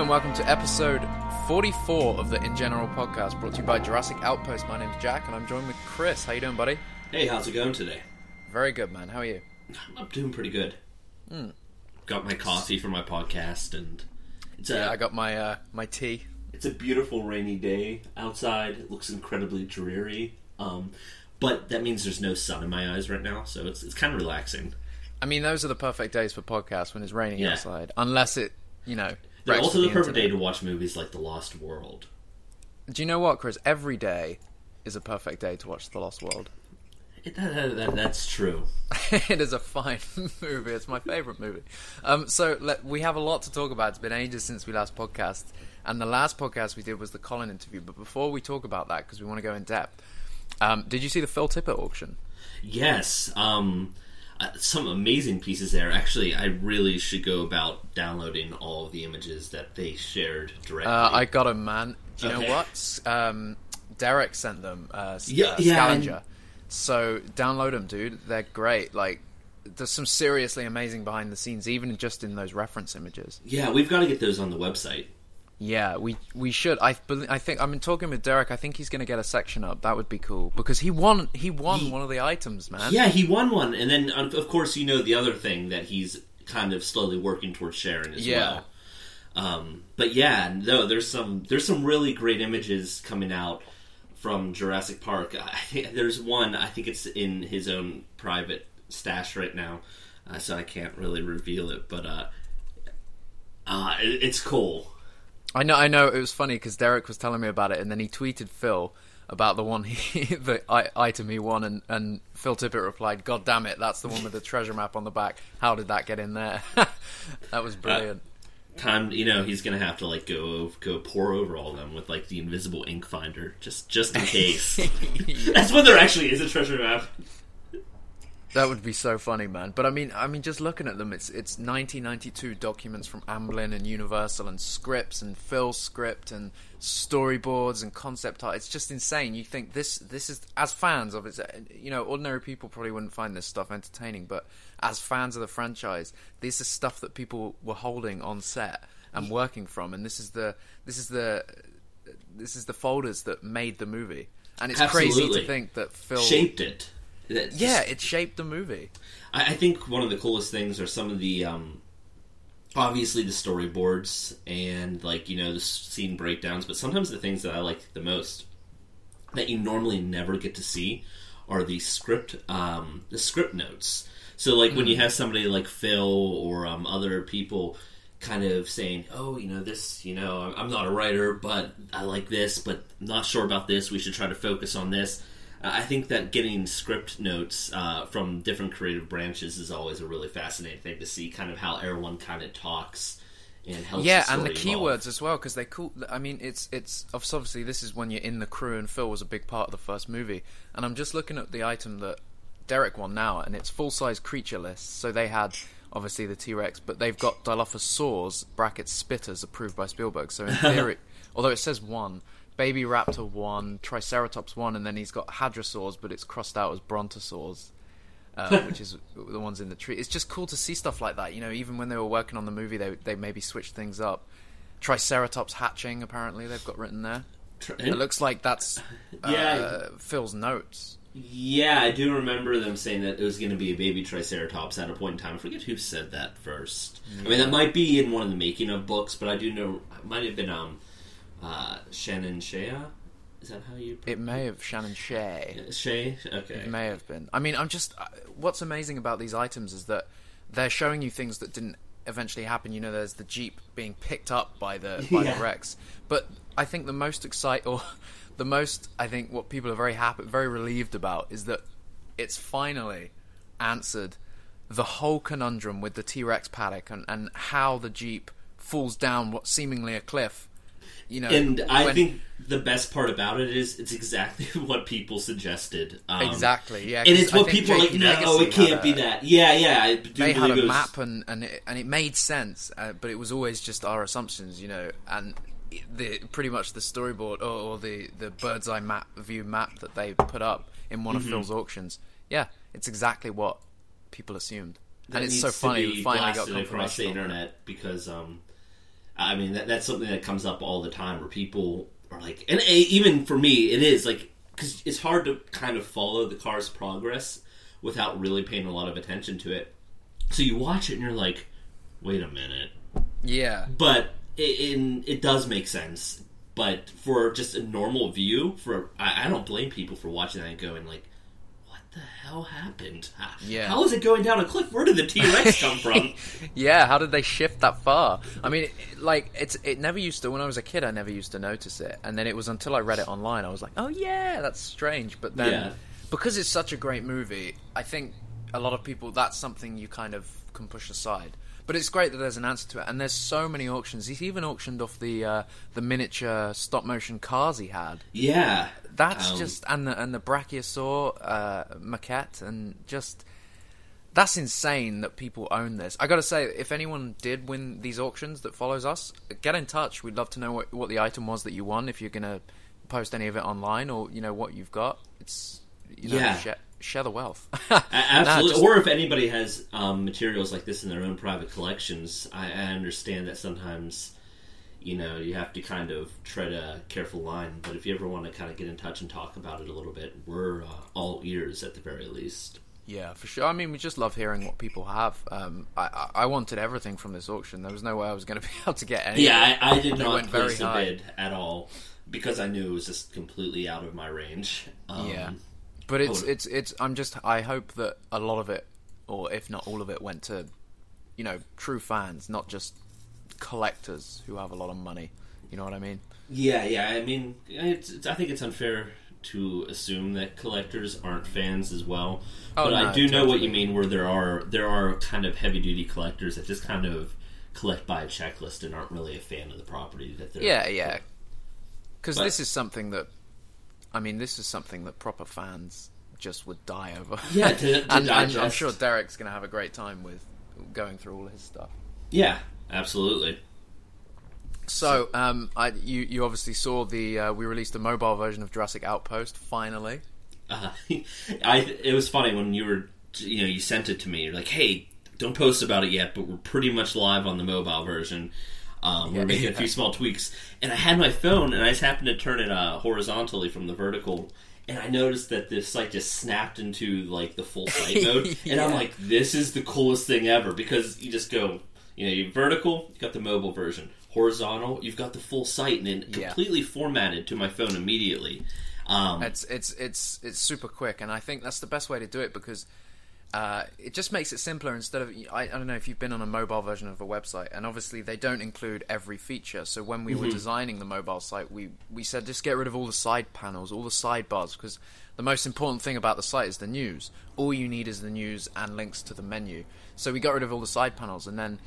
and welcome to episode 44 of the In General podcast, brought to you by Jurassic Outpost. My name's Jack, and I'm joined with Chris. How you doing, buddy? Hey, how's it going today? Very good, man. How are you? I'm doing pretty good. Mm. Got my coffee for my podcast, and it's a Yeah, I got my uh, my tea. it's a beautiful rainy day outside. It looks incredibly dreary, um, but that means there's no sun in my eyes right now, so it's it's kind of relaxing. I mean, those are the perfect days for podcasts when it's raining Yeah. outside, unless it, you know. They're wrecks also with the perfect day to watch movies like The Lost World. Do you know what, Chris? Every day is a perfect day to watch The Lost World. It, that, that- that- that's true. it is a fine movie. It's my favorite movie. Um, so let, we have a lot to talk about. It's been ages since we last podcast, and the last podcast we did was the Colin interview. But before we talk about that, because we want to go in depth, um, did you see the Phil Tippett auction? Yes, um, some amazing pieces there. Actually, I really should go about downloading all of the images that they shared directly. Uh, I got them, man. Do you Okay. know what? Um, Derek sent them. Uh, Yeah, uh, yeah, and- So download them, dude. They're great. Like, there's some seriously amazing behind the scenes, even just in those reference images. yeah, we've got to get those on the website. Yeah, we we should. I I think I've been talking with Derek. I think he's going to get a section up. That would be cool because he won. He won He- one of the items, man. Yeah, he won one, and then of of course you know the other thing that he's kind of slowly working towards sharing as Yeah. well. Um, but yeah, no, there's some there's some really great images coming out from Jurassic Park. I think there's one. I think it's in his own private stash right now, uh, so I can't really reveal it. But uh, uh, it, it's cool. I know. I know. It was funny because Derek was telling me about it, and then he tweeted Phil about the one he the item he won, and and Phil Tippett replied, "God damn it, that's the one with the treasure map on the back. How did that get in there?" that was uh, brilliant. Time, you know, he's gonna have to like go go pour over all of them with like the invisible ink finder, just just in case. That's when there actually is a treasure map. That would be so funny, man. But I mean, I mean, just looking at them, it's it's 1992 documents from Amblin and Universal and scripts and Phil's script and storyboards and concept art. It's just insane. You think this this is as fans of it, you know, ordinary people probably wouldn't find this stuff entertaining, but as fans of the franchise, this is stuff that people were holding on set and working from, and this is the this is the this is the folders that made the movie. And it's crazy to think that Phil Shaped it. Just- yeah, it shaped the movie. I, I think one of the coolest things are some of the um, obviously the storyboards and like you know the scene breakdowns, but sometimes the things that I like the most that you normally never get to see are the script um, the script notes. So like when you have somebody like Phil or um, other people kind of saying, "Oh, you know this, you know, I'm- I'm not a writer, but I like this, but I'm not sure about this. We should try to focus on this." Uh, I think that getting script notes uh, from different creative branches is always a really fascinating thing to see, kind of how everyone kind of talks and helps. yeah, the and the keywords as well because they cool. I mean, it's it's obviously this is when you're in the crew, and Phil was a big part of the first movie. And I'm just looking at the item that Derek won now, and it's full size creature lists. So they had obviously the T Rex, but they've got Dilophosaurs brackets spitters approved by Spielberg. So in theory, although it says one. Baby Raptor one, Triceratops one, and then he's got Hadrosaurs, but it's crossed out as Brontosaurs. uh, which is the ones in the tree. It's just cool to see stuff like that. You know, even when they were working on the movie, they they maybe switched things up. Triceratops hatching, apparently they've got written there. It looks like that's uh, Yeah. Phil's notes. Yeah, I do remember them saying that it was going to be a baby Triceratops at a point in time. I forget who said that first. I mean, that might be in one of the making of books, but I do know it might have been um, uh, Shannon Shea. Is that how you? It may have Shannon Shea. Shea. Okay. It may have been. I mean, I'm just. uh, What's amazing about these items is that they're showing you things that didn't eventually happen. You know, there's the jeep being picked up by the by Yeah. the Rex. But I think the most excite or the most I think what people are very happy, very relieved about is that it's finally answered the whole conundrum with the T Rex paddock and, and how the jeep falls down what seemingly a cliff. You know, And I when- think the best part about it is it's exactly what people suggested. Um, exactly yeah, And it's what people are like. No, Legacy it can't a- be that. Yeah, yeah. I do they had a was- map and and it, and it made sense, uh, but it was always just our assumptions, you know, and the pretty much the storyboard or, or the the bird's eye map view map that they put up in one of Mm-hmm. Phil's auctions. Yeah, it's exactly what people assumed, that and it's so funny we finally got across the confirmation. on that. internet because um, I mean, that, that's something that comes up all the time where people are like, and eh, even for me, it is like because it's hard to kind of follow the car's progress without really paying a lot of attention to it. So you watch it and you're like, wait a minute. Yeah. But it, in, it does make sense. But for just a normal view, for I, I don't blame people for watching that and going like, "What the hell happened? How, Yeah. how is it going down a cliff? Where did the T Rex come from?" yeah, how did they shift that far? I mean, it, like it's it never used to. When I was a kid, I never used to notice it, and then it was until I read it online, I was like, oh yeah, that's strange. But then, Yeah. because it's such a great movie, I think a lot of people that's something you kind of can push aside. But it's great that there's an answer to it, and there's so many auctions. He's even auctioned off the uh, the miniature stop motion cars he had. yeah, That's Um, just and the and the brachiosaur uh, maquette and just that's insane that people own this. I got to say, if anyone did win these auctions that follows us, get in touch. We'd love to know what what the item was that you won. If you're gonna post any of it online or you know what you've got, it's you know Yeah. share, share the wealth. Absolutely. just- or if anybody has um, materials like this in their own private collections, I, I understand that sometimes, you know, you have to kind of tread a careful line. But if you ever want to kind of get in touch and talk about it a little bit, we're uh, all ears at the very least. Yeah, for sure. I mean, we just love hearing what people have. Um, I, I wanted everything from this auction. There was no way I was going to be able to get any. Yeah, I, I did not went very place a high. bid at all because I knew it was just completely out of my range. Um, Yeah. But it's it's it's. I'm just. I hope that a lot of it, or if not all of it, went to, you know, true fans, not just collectors who have a lot of money. You know what I mean? Yeah, yeah. I mean, it's, it's, I think it's unfair to assume that collectors aren't fans as well. Oh, but I no, do know what you mean. Where there are there are kind of heavy duty collectors that just kind of collect by a checklist and aren't really a fan of the property that they're. Yeah, yeah. Because this is something that, I mean, this is something that proper fans just would die over. Yeah, to- to and, and I'm sure Derek's going to have a great time with going through all his stuff. Yeah, absolutely. So, um, I, you you obviously saw the uh, we released a mobile version of Jurassic Outpost finally. Uh, I it was funny when you were you know you sent it to me. You're like, hey, don't post about it yet, but we're pretty much live on the mobile version. Um, Yeah, we're making yeah. a few small tweaks, and I had my phone, and I just happened to turn it uh, horizontally from the vertical, and I noticed that the site just snapped into like the full site mode, and I'm like, this is the coolest thing ever because you just go, you know, you vertical, you got the mobile version, horizontal, you've got the full site, and it Yeah. completely formatted to my phone immediately. Um, It's it's it's it's super quick, and I think that's the best way to do it because uh, it just makes it simpler. Instead of I, I don't know if you've been on a mobile version of a website, and obviously they don't include every feature. So when we were designing the mobile site, we we said just get rid of all the side panels, all the sidebars, because the most important thing about the site is the news. All you need is the news and links to the menu. So we got rid of all the side panels, and then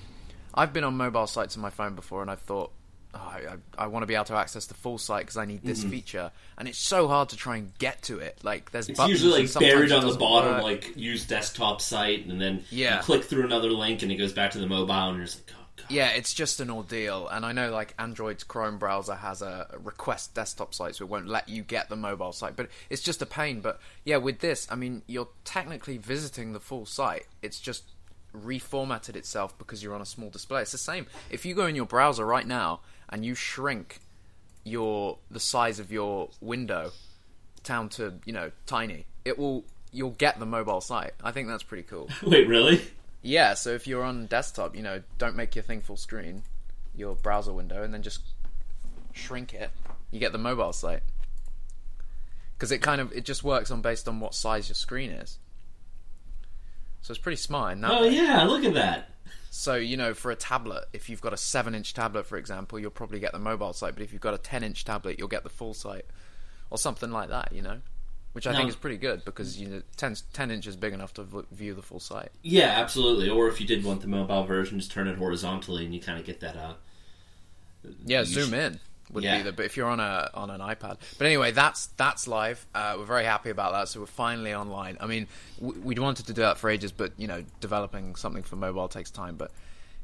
I've been on mobile sites on my phone before, and I've thought, oh, I, I, I want to be able to access the full site because I need this mm-hmm. feature, and it's so hard to try and get to it. Like there's It's buttons usually like buried on the bottom, work. like use desktop site, and then Yeah. you click through another link, and it goes back to the mobile, and you're just like, oh god. Yeah, it's just an ordeal, and I know like Android's Chrome browser has a request desktop site, so it won't let you get the mobile site. But it's just a pain. But yeah, with this, I mean, you're technically visiting the full site. It's just reformatted itself because you're on a small display. It's the same. If you go in your browser right now and you shrink your the size of your window down to you know tiny, it will you'll get the mobile site. I think that's pretty cool. Wait, really? Yeah, so if you're on desktop, you know, don't make your thing full screen, your browser window, and then just shrink it. You get the mobile site because it kind of it just works on based on what size your screen is. So it's pretty smart. in that Oh way. yeah, look at that. So you know, for a tablet, if you've got a seven-inch tablet, for example, you'll probably get the mobile site. But if you've got a ten-inch tablet, you'll get the full site, or something like that. You know, which I Now- think is pretty good because you know, 10, 10 inches big enough to v- view the full site. Yeah, absolutely. Or if you did want the mobile version, just turn it horizontally, and you kind of get that. Uh, Yeah, zoom sh- in would Yeah. be the. But if you're on a on an iPad, but anyway, that's that's live. Uh, we're very happy about that. So we're finally online. I mean, w- we'd wanted to do that for ages, but you know, developing something for mobile takes time. But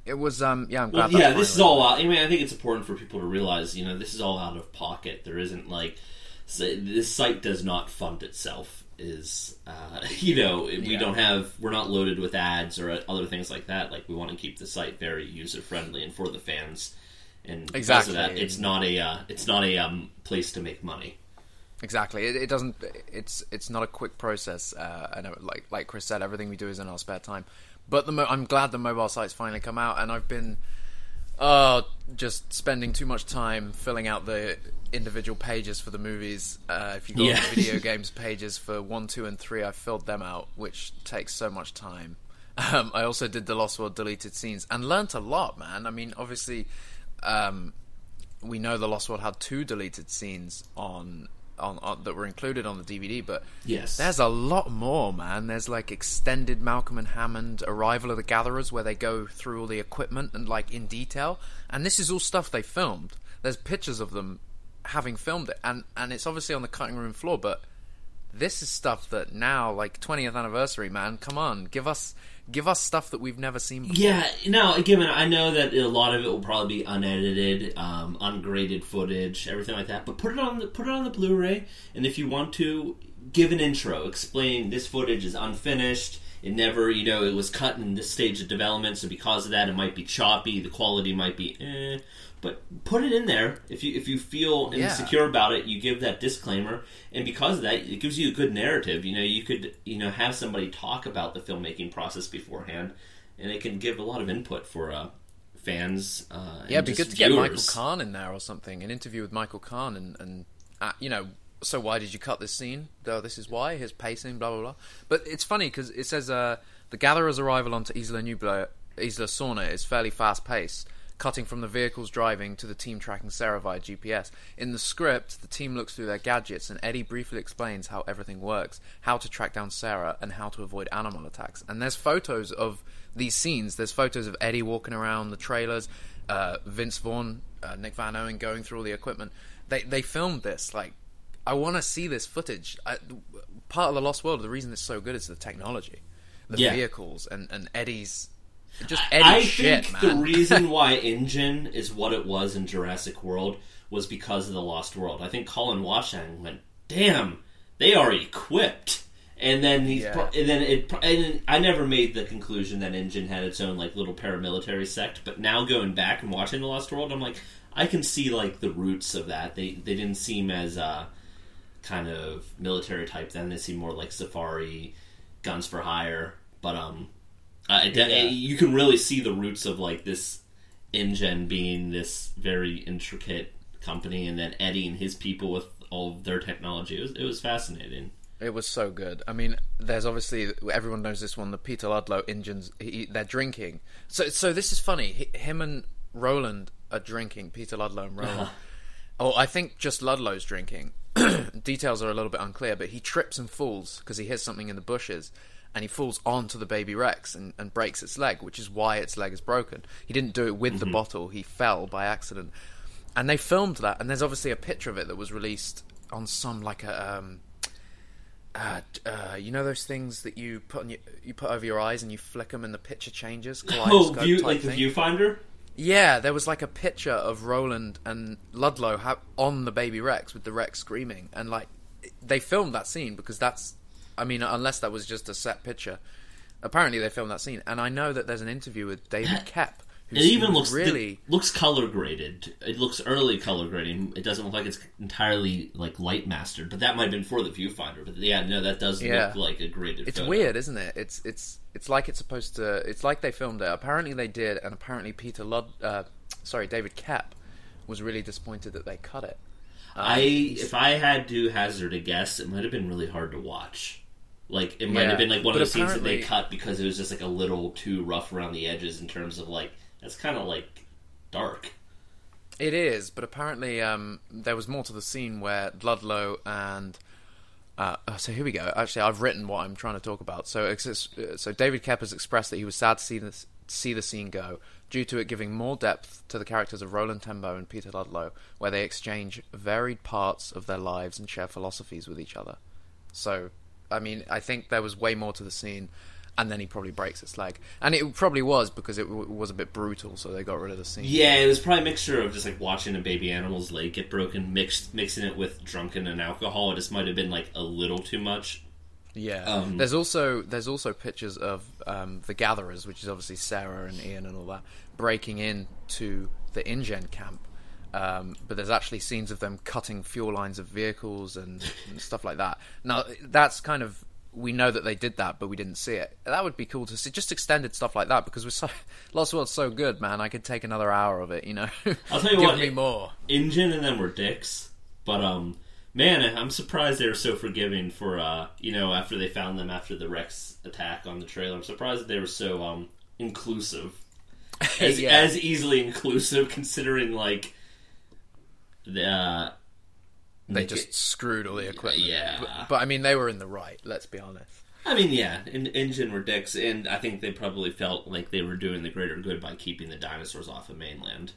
it was, um, yeah, I'm glad. Well, yeah, this is all out. I mean, I think it's important for people to realize, you know, this is all out of pocket. There isn't like this site does not fund itself. Is uh, you know, we Yeah. don't have we're not loaded with ads or other things like that. Like we want to keep the site very user friendly and for the fans. And Exactly. of that, it's not a uh, it's not a um, place to make money. Exactly. It, it doesn't. It's it's not a quick process. Uh, and like like Chris said, everything we do is in our spare time. But the mo- I'm glad the mobile sites finally come out, and I've been uh, just spending too much time filling out the individual pages for the movies. Uh, if you go Yeah. on the video games pages for one, two, and three, I filled them out, which takes so much time. Um, I also did the Lost World deleted scenes and learnt a lot, man. I mean, obviously, um, we know the Lost World had two deleted scenes on, on on that were included on the DVD, but Yes. there's a lot more, man. There's like extended Malcolm and Hammond Arrival of the Gatherers, where they go through all the equipment and like in detail, and this is all stuff they filmed. There's pictures of them having filmed it, and and it's obviously on the cutting room floor, but this is stuff that now, like 20th anniversary, man. Come on, give us give us stuff that we've never seen before. Yeah, now given I know that a lot of it will probably be unedited, um, ungraded footage, everything like that. But put it on the put it on the Blu-ray, and if you want to, give an intro, explain this footage is unfinished. It never, you know, it was cut in this stage of development, so because of that, it might be choppy. The quality might be, eh. But put it in there if you if you feel Yeah. insecure about it. You give that disclaimer, and because of that, it gives you a good narrative. You know, you could you know have somebody talk about the filmmaking process beforehand, and it can give a lot of input for uh, fans. Uh, Yeah, it'd be good to get Michael viewers. Kahn in there or something. An interview with Michael Kahn and, and uh, you know, so why did you cut this scene? Oh, this is why. His pacing, blah blah blah. But it's funny because it says uh, the gatherer's arrival onto Isla Nublar, Isla Sorna is fairly fast paced, cutting from the vehicles driving to the team tracking Sarah via GPS. In the script, the team looks through their gadgets, and Eddie briefly explains how everything works, how to track down Sarah, and how to avoid animal attacks. And there's photos of these scenes. There's photos of Eddie walking around the trailers, uh, Vince Vaughn, uh, Nick Van Owen going through all the equipment. They they filmed this. Like, I want to see this footage. I, part of the Lost World, the reason it's so good is the technology, the Yeah. vehicles, and and Eddie's just I shit, think man. the reason why InGen is what it was in Jurassic World was because of the Lost World. I think Colin and went, "Damn, they are equipped." And then he, Yeah. pro- and then it, pro- and I never made the conclusion that InGen had its own like little paramilitary sect. But now going back and watching the Lost World, I'm like, I can see like the roots of that. They they didn't seem as uh, kind of military type then. They seem more like safari, guns for hire. But um, uh, it- Yeah. you can really see the roots of like this InGen being this very intricate company, and then Eddie and his people with all of their technology. It was it was fascinating. It was so good. I mean, there's obviously everyone knows this one. The Peter Ludlow engines. He, they're drinking. So so this is funny. He, him and Roland are drinking. Peter Ludlow and Roland. Oh, I think just Ludlow's drinking. Details are a little bit unclear, but he trips and falls because he hears something in the bushes, and he falls onto the baby Rex and, and breaks its leg, which is why its leg is broken. He didn't do it with the bottle; he fell by accident, and they filmed that. And there's obviously a picture of it that was released on some like a. Um, uh, uh, you know those things that you put on your, you put over your eyes and you flick them and the picture changes. Oh, view like the viewfinder. Yeah, there was like a picture of Roland and Ludlow ha- on the baby Rex with the Rex screaming, and like they filmed that scene because that's, I mean, unless that was just a set picture, apparently they filmed that scene. And I know that there's an interview with David Koepp. It even looks really looks color graded. It looks early color grading. It doesn't look like it's entirely like light mastered, but that might have been for the viewfinder. But yeah, no, that does Yeah. look like a graded. It's photo. weird, isn't it? It's it's it's like it's supposed to. It's like they filmed it. Apparently they did, and apparently Peter Lud, uh, sorry, David Koepp, was really disappointed that they cut it. Um, I if I had to hazard a guess, it might have been really hard to watch. Like it might Yeah, have been like one of the scenes that they cut because it was just like a little too rough around the edges in terms of like that's kind of like dark. It is, but apparently um, there was more to the scene where Ludlow and uh, so here we go. Actually, I've written what I'm trying to talk about. So, uh, so David Koepp has expressed that he was sad to see this, see the scene go due to it giving more depth to the characters of Roland Tembo and Peter Ludlow, where they exchange varied parts of their lives and share philosophies with each other. So, I mean, I think there was way more to the scene, and then he probably breaks its leg, and it probably was because it w- was a bit brutal, so they got rid of the scene. Yeah, it was probably a mixture of just like watching a baby animal's leg get broken, mixed mixing it with drunken and alcohol. It just might have been like a little too much. Yeah. Um, there's also there's also pictures of um, the gatherers, which is obviously Sarah and Ian and all that, breaking into the InGen camp. Um, but there's actually scenes of them cutting fuel lines of vehicles and, and stuff like that. Now that's kind of we know that they did that, but we didn't see it. That would be cool to see, just extended stuff like that because we're so Lost World's so good, man. I could take another hour of it, you know. I'll tell you Give what, me more. InGen and them were dicks, but um, man, I'm surprised they were so forgiving for uh, you know, after they found them after the Rex attack on the trailer. I'm surprised that they were so um inclusive, as, Yeah. as easily inclusive, considering like the. Uh, They just screwed all the equipment. Yeah. but, but I mean, they were in the right. Let's be honest. I mean, yeah, in, InGen were dicks, and I think they probably felt like they were doing the greater good by keeping the dinosaurs off of mainland.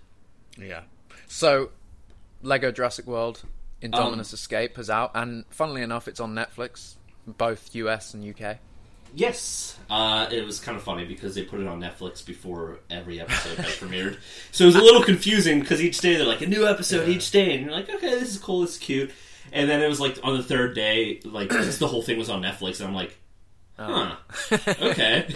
Yeah. So, Lego Jurassic World Um, Indominus Escape is out, and funnily enough, it's on Netflix, both US and UK. Yes, uh, it was kind of funny because they put it on Netflix before every episode had premiered, so it was a little confusing because each day they're like a new episode Yeah. each day, and you're like, okay, this is cool, this is cute, and then it was like on the third day, like just the whole thing was on Netflix, and I'm like, huh, okay,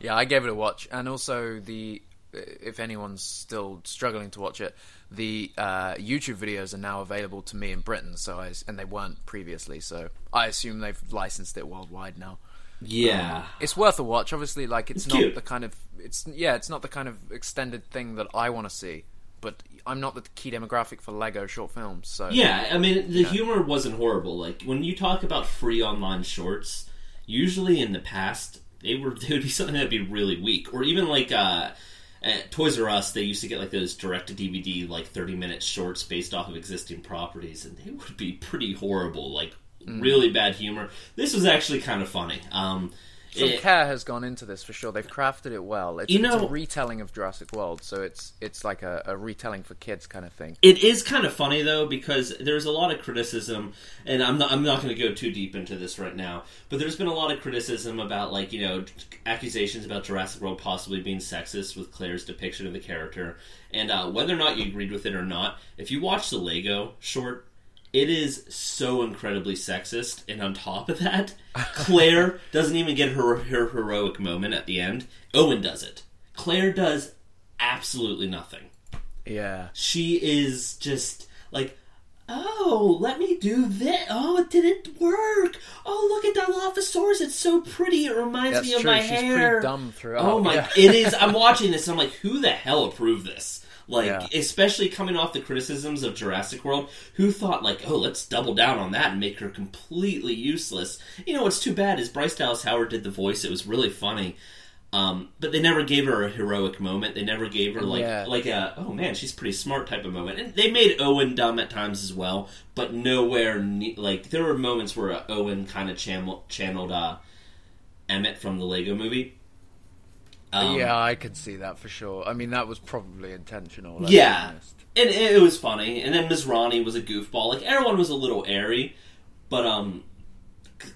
Yeah, I gave it a watch, and also the if anyone's still struggling to watch it, the uh, YouTube videos are now available to me in Britain. So I and they weren't previously. So I assume they've licensed it worldwide now. Yeah, It's worth a watch. Obviously, like it's, It's not cute. the kind of it's yeah, it's not the kind of extended thing that I want to see. But I'm not the key demographic for Lego short films. So Yeah, I mean the humor wasn't horrible. Like when you talk about free online shorts, usually in the past they were they would be something that'd be really weak, or even like uh, at Toys R Us, they used to get like those direct to DVD like thirty minute shorts based off of existing properties, and they would be pretty horrible, like Mm. really bad humor. This was actually kind of funny. Um, some it- care has gone into this for sure. They've crafted it well. It's, You it's know- a retelling of Jurassic World, so it's it's like a, a retelling for kids kind of thing. It is kind of funny though because there's a lot of criticism, and I'm not I'm not going to go too deep into this right now. But there's been a lot of criticism about like you know accusations about Jurassic World possibly being sexist with Claire's depiction of the character, and uh, whether or not you agreed with it or not, if you watch the Lego short. It is so incredibly sexist, and on top of that, Claire doesn't even get her her heroic moment at the end. Owen does it. Claire does absolutely nothing Yeah, she is just like, oh, let me do this. Oh, it didn't work. Oh, look at Dilophosaurus. It's so pretty. It reminds that's me of true. my She's hair. pretty dumb throughout. Oh my! Yeah. it is. I'm watching this. and I'm like, who the hell approved this? Like, Yeah. especially coming off the criticisms of Jurassic World, who thought like, oh, let's double down on that and make her completely useless. You know what's too bad is Bryce Dallas Howard did the voice. It was really funny. Um, but they never gave her a heroic moment. They never gave her like Yeah. like a oh man she's pretty smart type of moment. And they made Owen dumb at times as well, but nowhere ne- like there were moments where uh, Owen kind of channel- channeled uh, Emmett from the Lego Movie. Um, yeah, I can see that for sure. I mean, that was probably intentional. let's Yeah. and it, it was funny. And then Masrani was a goofball. Like everyone was a little airy, but um,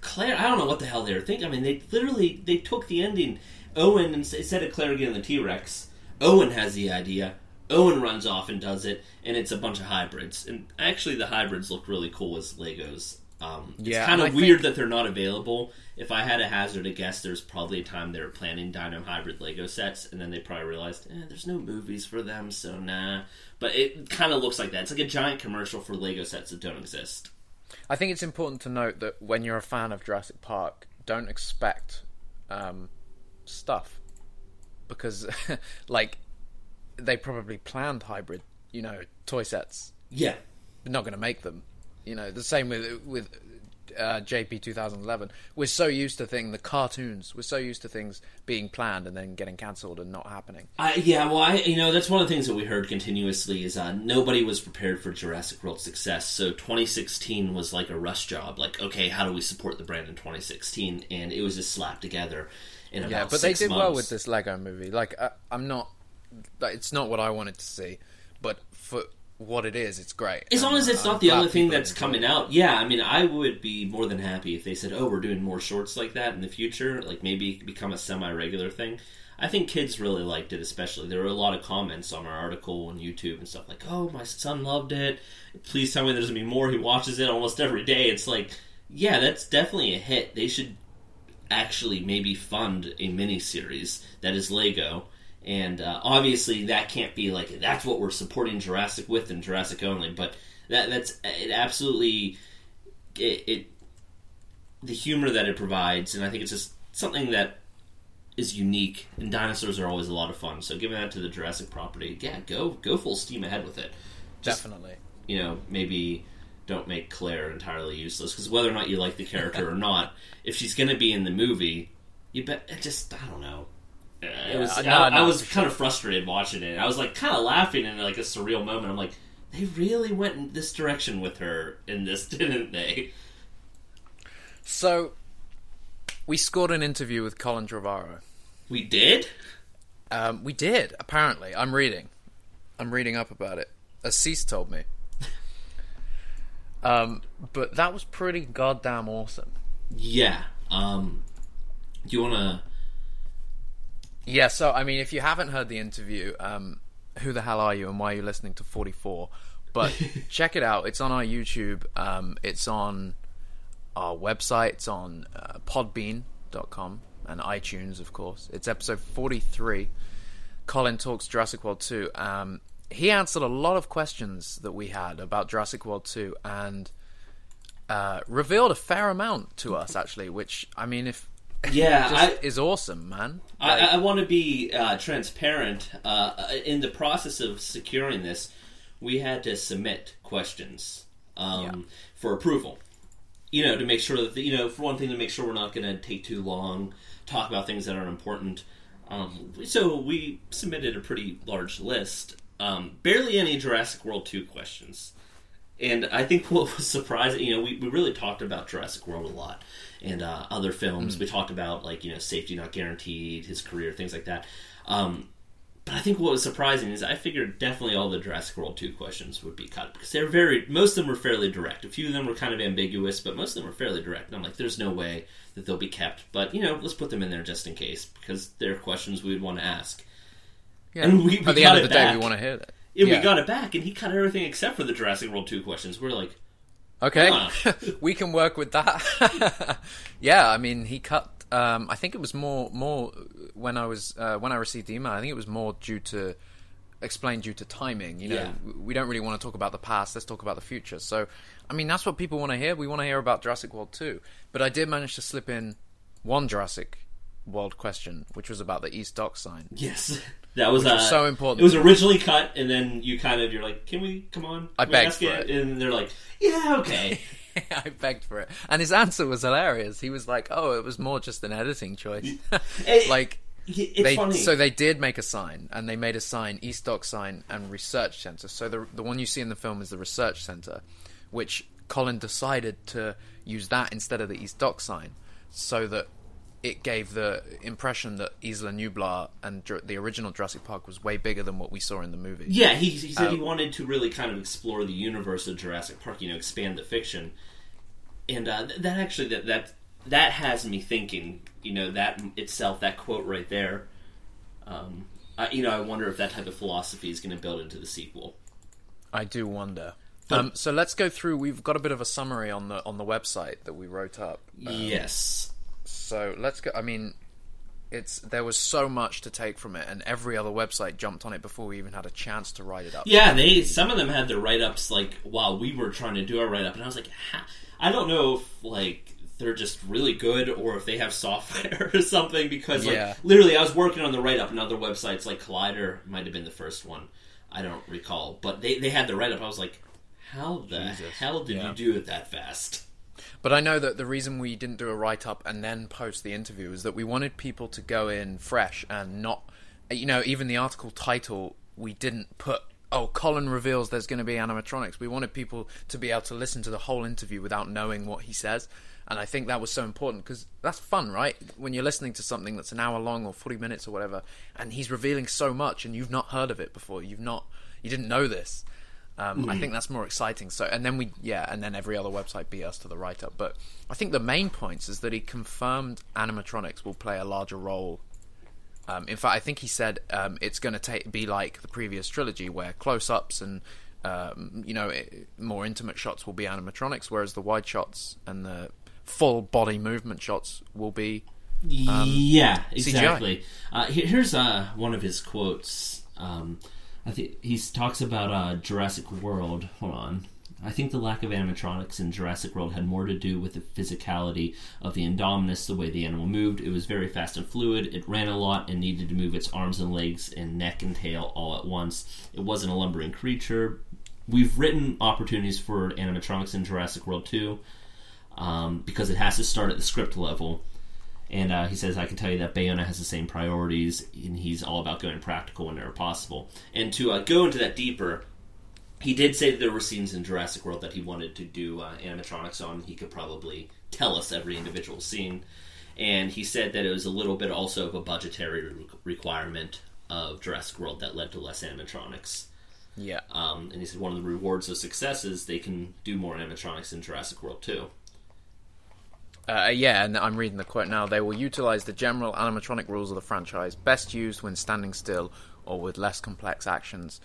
Claire, I don't know what the hell they were thinking. I mean, they literally they took the ending. Owen instead of Claire getting the T Rex, Owen has the idea. Owen runs off and does it, and it's a bunch of hybrids. And actually, the hybrids look really cool as Legos. Um, it's Yeah, kind of weird think- that they're not available. If I had a hazard a guess, there's probably a time they were planning Dino Hybrid Lego sets, and then they probably realized, eh, there's no movies for them, so nah. But it kind of looks like that. It's like a giant commercial for Lego sets that don't exist. I think it's important to note that when you're a fan of Jurassic Park, don't expect um, stuff because, like, they probably planned hybrid, you know, toy sets. Yeah. They're not going to make them. You know, the same with with uh, JP 2011. We're so used to things, the cartoons. We're so used to things being planned and then getting cancelled and not happening. I, yeah, well, I, you know, that's one of the things that we heard continuously is uh, nobody was prepared for Jurassic World success. So 2016 was like a rush job. Like, okay, how do we support the brand in 2016? And it was just slapped together in about Yeah, but they did well with this Lego movie. Like, I, I'm not. It's not what I wanted to see, but for what it is, it's great. As long And, as it's uh, not the glad only thing that's coming out, yeah, I mean, I would be more than happy if they said, "Oh, we're doing more shorts like that in the future." Like maybe become a semi-regular thing. I think kids really liked it, especially. There were a lot of comments on our article on YouTube and stuff like, "Oh, my son loved it. Please tell me there's gonna be more. He watches it almost every day." It's like, yeah, that's definitely a hit. They should actually maybe fund a mini series that is Lego. And uh, obviously, that can't be like that's what we're supporting Jurassic with and Jurassic only. But that that's it. Absolutely, it, it the humor that it provides, and I think it's just something that is unique. And dinosaurs are always a lot of fun. So giving that to the Jurassic property, yeah, go go full steam ahead with it. Just, Definitely. you know, maybe don't make Claire entirely useless because whether or not you like the character or not, if she's going to be in the movie, you bet. It just I don't know. It was no, I, I was for kind of frustrated watching it. I was like kind of laughing in like a surreal moment. I'm like, they really went in this direction with her in this, didn't they? So, we scored an interview with Colin Trevorrow. We did. Um, we did, apparently. I'm reading. I'm reading up about it. As Cease told me. um, but that was pretty goddamn awesome. Yeah. Um, do you want to? Yeah, so, I mean, if you haven't heard the interview, um, who the hell are you and why are you listening to 44? But check it out. It's on our YouTube. Um, it's on our website. It's on uh, podbean.com and iTunes, of course. It's episode 43. Colin talks Jurassic World 2. Um, he answered a lot of questions that we had about Jurassic World 2 and uh, revealed a fair amount to us, actually, which, I mean, if. Yeah, I- is awesome, man. I, I want to be uh, transparent. Uh, in the process of securing this, we had to submit questions um, Yeah. for approval. You know, to make sure that the, you know, for one thing, to make sure we're not going to take too long, talk about things that aren't important. Um, so we submitted a pretty large list. Um, barely any Jurassic World two questions. And I think what was surprising, you know, we, we really talked about Jurassic World a lot and uh, other films. We talked about, like, you know, safety not guaranteed, his career, things like that. Um, but I think what was surprising is I figured definitely all the Jurassic World 2 questions would be cut because they're very, most of them were fairly direct. A few of them were kind of ambiguous, but most of them were fairly direct. And I'm like, there's no way that they'll be kept. But, you know, let's put them in there just in case because they're questions we would want to ask. yeah. and we- we At the got end of it the day, we want to hear that. And Yeah. we got it back, and he cut everything except for the Jurassic World 2 questions. We're like, Okay, we can work with that. yeah, I mean, he cut. Um, I think it was more more when I was uh, when I received the email. I think it was more due to explain due to timing. You know, Yeah. we don't really want to talk about the past. Let's talk about the future. So, I mean, that's what people want to hear. We want to hear about Jurassic World too. But I did manage to slip in one Jurassic World question, which was about the East Dock sign. yes. That was, uh, so important. It was originally cut, and then you kind of, you're like, can we, come on? I Can begged for it. And they're like, yeah, okay. I begged for it, and his answer was hilarious. He was like, "Oh, it was more just an editing choice." It- like it's they funny. so they did make a sign and they made a sign east dock sign and research center so the the one you see in the film is the research center which colin decided to use that instead of the east dock sign so that it gave the impression that Isla Nublar and the original Jurassic Park was way bigger than what we saw in the movie. Yeah, he, he said he Um, wanted to really kind of explore the universe of Jurassic Park, you know, expand the fiction, and uh, that actually that that that has me thinking. You know, that itself, that quote right there. Um, I, you know, I wonder if that type of philosophy is going to build into the sequel. I do wonder. Um, so let's go through. We've got a bit of a summary on the on the website that we wrote up. yes. So let's go. I mean, it's there was so much to take from it, and every other website jumped on it before we even had a chance to write it up. Yeah, they some of them had their write ups like while we were trying to do our write up, and I was like, I don't know if like they're just really good or if they have software or something because like Yeah. literally I was working on the write up and other websites like Collider might have been the first one. I don't recall, but they they had the write up. I was like, how the Jesus. hell did Yeah. you do it that fast? But I know that the reason we didn't do a write up and then post the interview is that we wanted people to go in fresh and not, you know, even the article title we didn't put. Oh, Colin reveals there's going to be animatronics. We wanted people to be able to listen to the whole interview without knowing what he says, and I think that was so important because that's fun, right? When you're listening to something that's an hour long or 40 minutes or whatever, and he's revealing so much, and you've not heard of it before. You've not, you didn't know this. Um, I think that's more exciting. So, and then we, yeah, and then every other website beat us to the write up. But I think the main points is that he confirmed animatronics will play a larger role. Um, in fact, I think he said um, it's going to be like the previous trilogy, where close-ups and um, you know it, more intimate shots will be animatronics, whereas the wide shots and the full body movement shots will be. yeah, exactly. Uh, here's uh, one of his quotes. Um, I think he talks about uh, Jurassic World. Hold on. I think the lack of animatronics in Jurassic World had more to do with the physicality of the Indominus, the way the animal moved. It was very fast and fluid. It ran a lot and needed to move its arms and legs and neck and tail all at once. It wasn't a lumbering creature. We've written opportunities for animatronics in Jurassic World 2 um, because it has to start at the script level. And uh, he says, I can tell you that Bayona has the same priorities, and he's all about going practical whenever possible. And to uh, go into that deeper, he did say that there were scenes in Jurassic World that he wanted to do uh, animatronics on. He could probably tell us every individual scene. And he said that it was a little bit also of a budgetary re- requirement of Jurassic World that led to less animatronics. Yeah. Um, and he said one of the rewards of success is they can do more animatronics in Jurassic World too. Uh, yeah, and I'm reading the quote now. They will utilize the general animatronic rules of the franchise, best used when standing still or with less complex actions,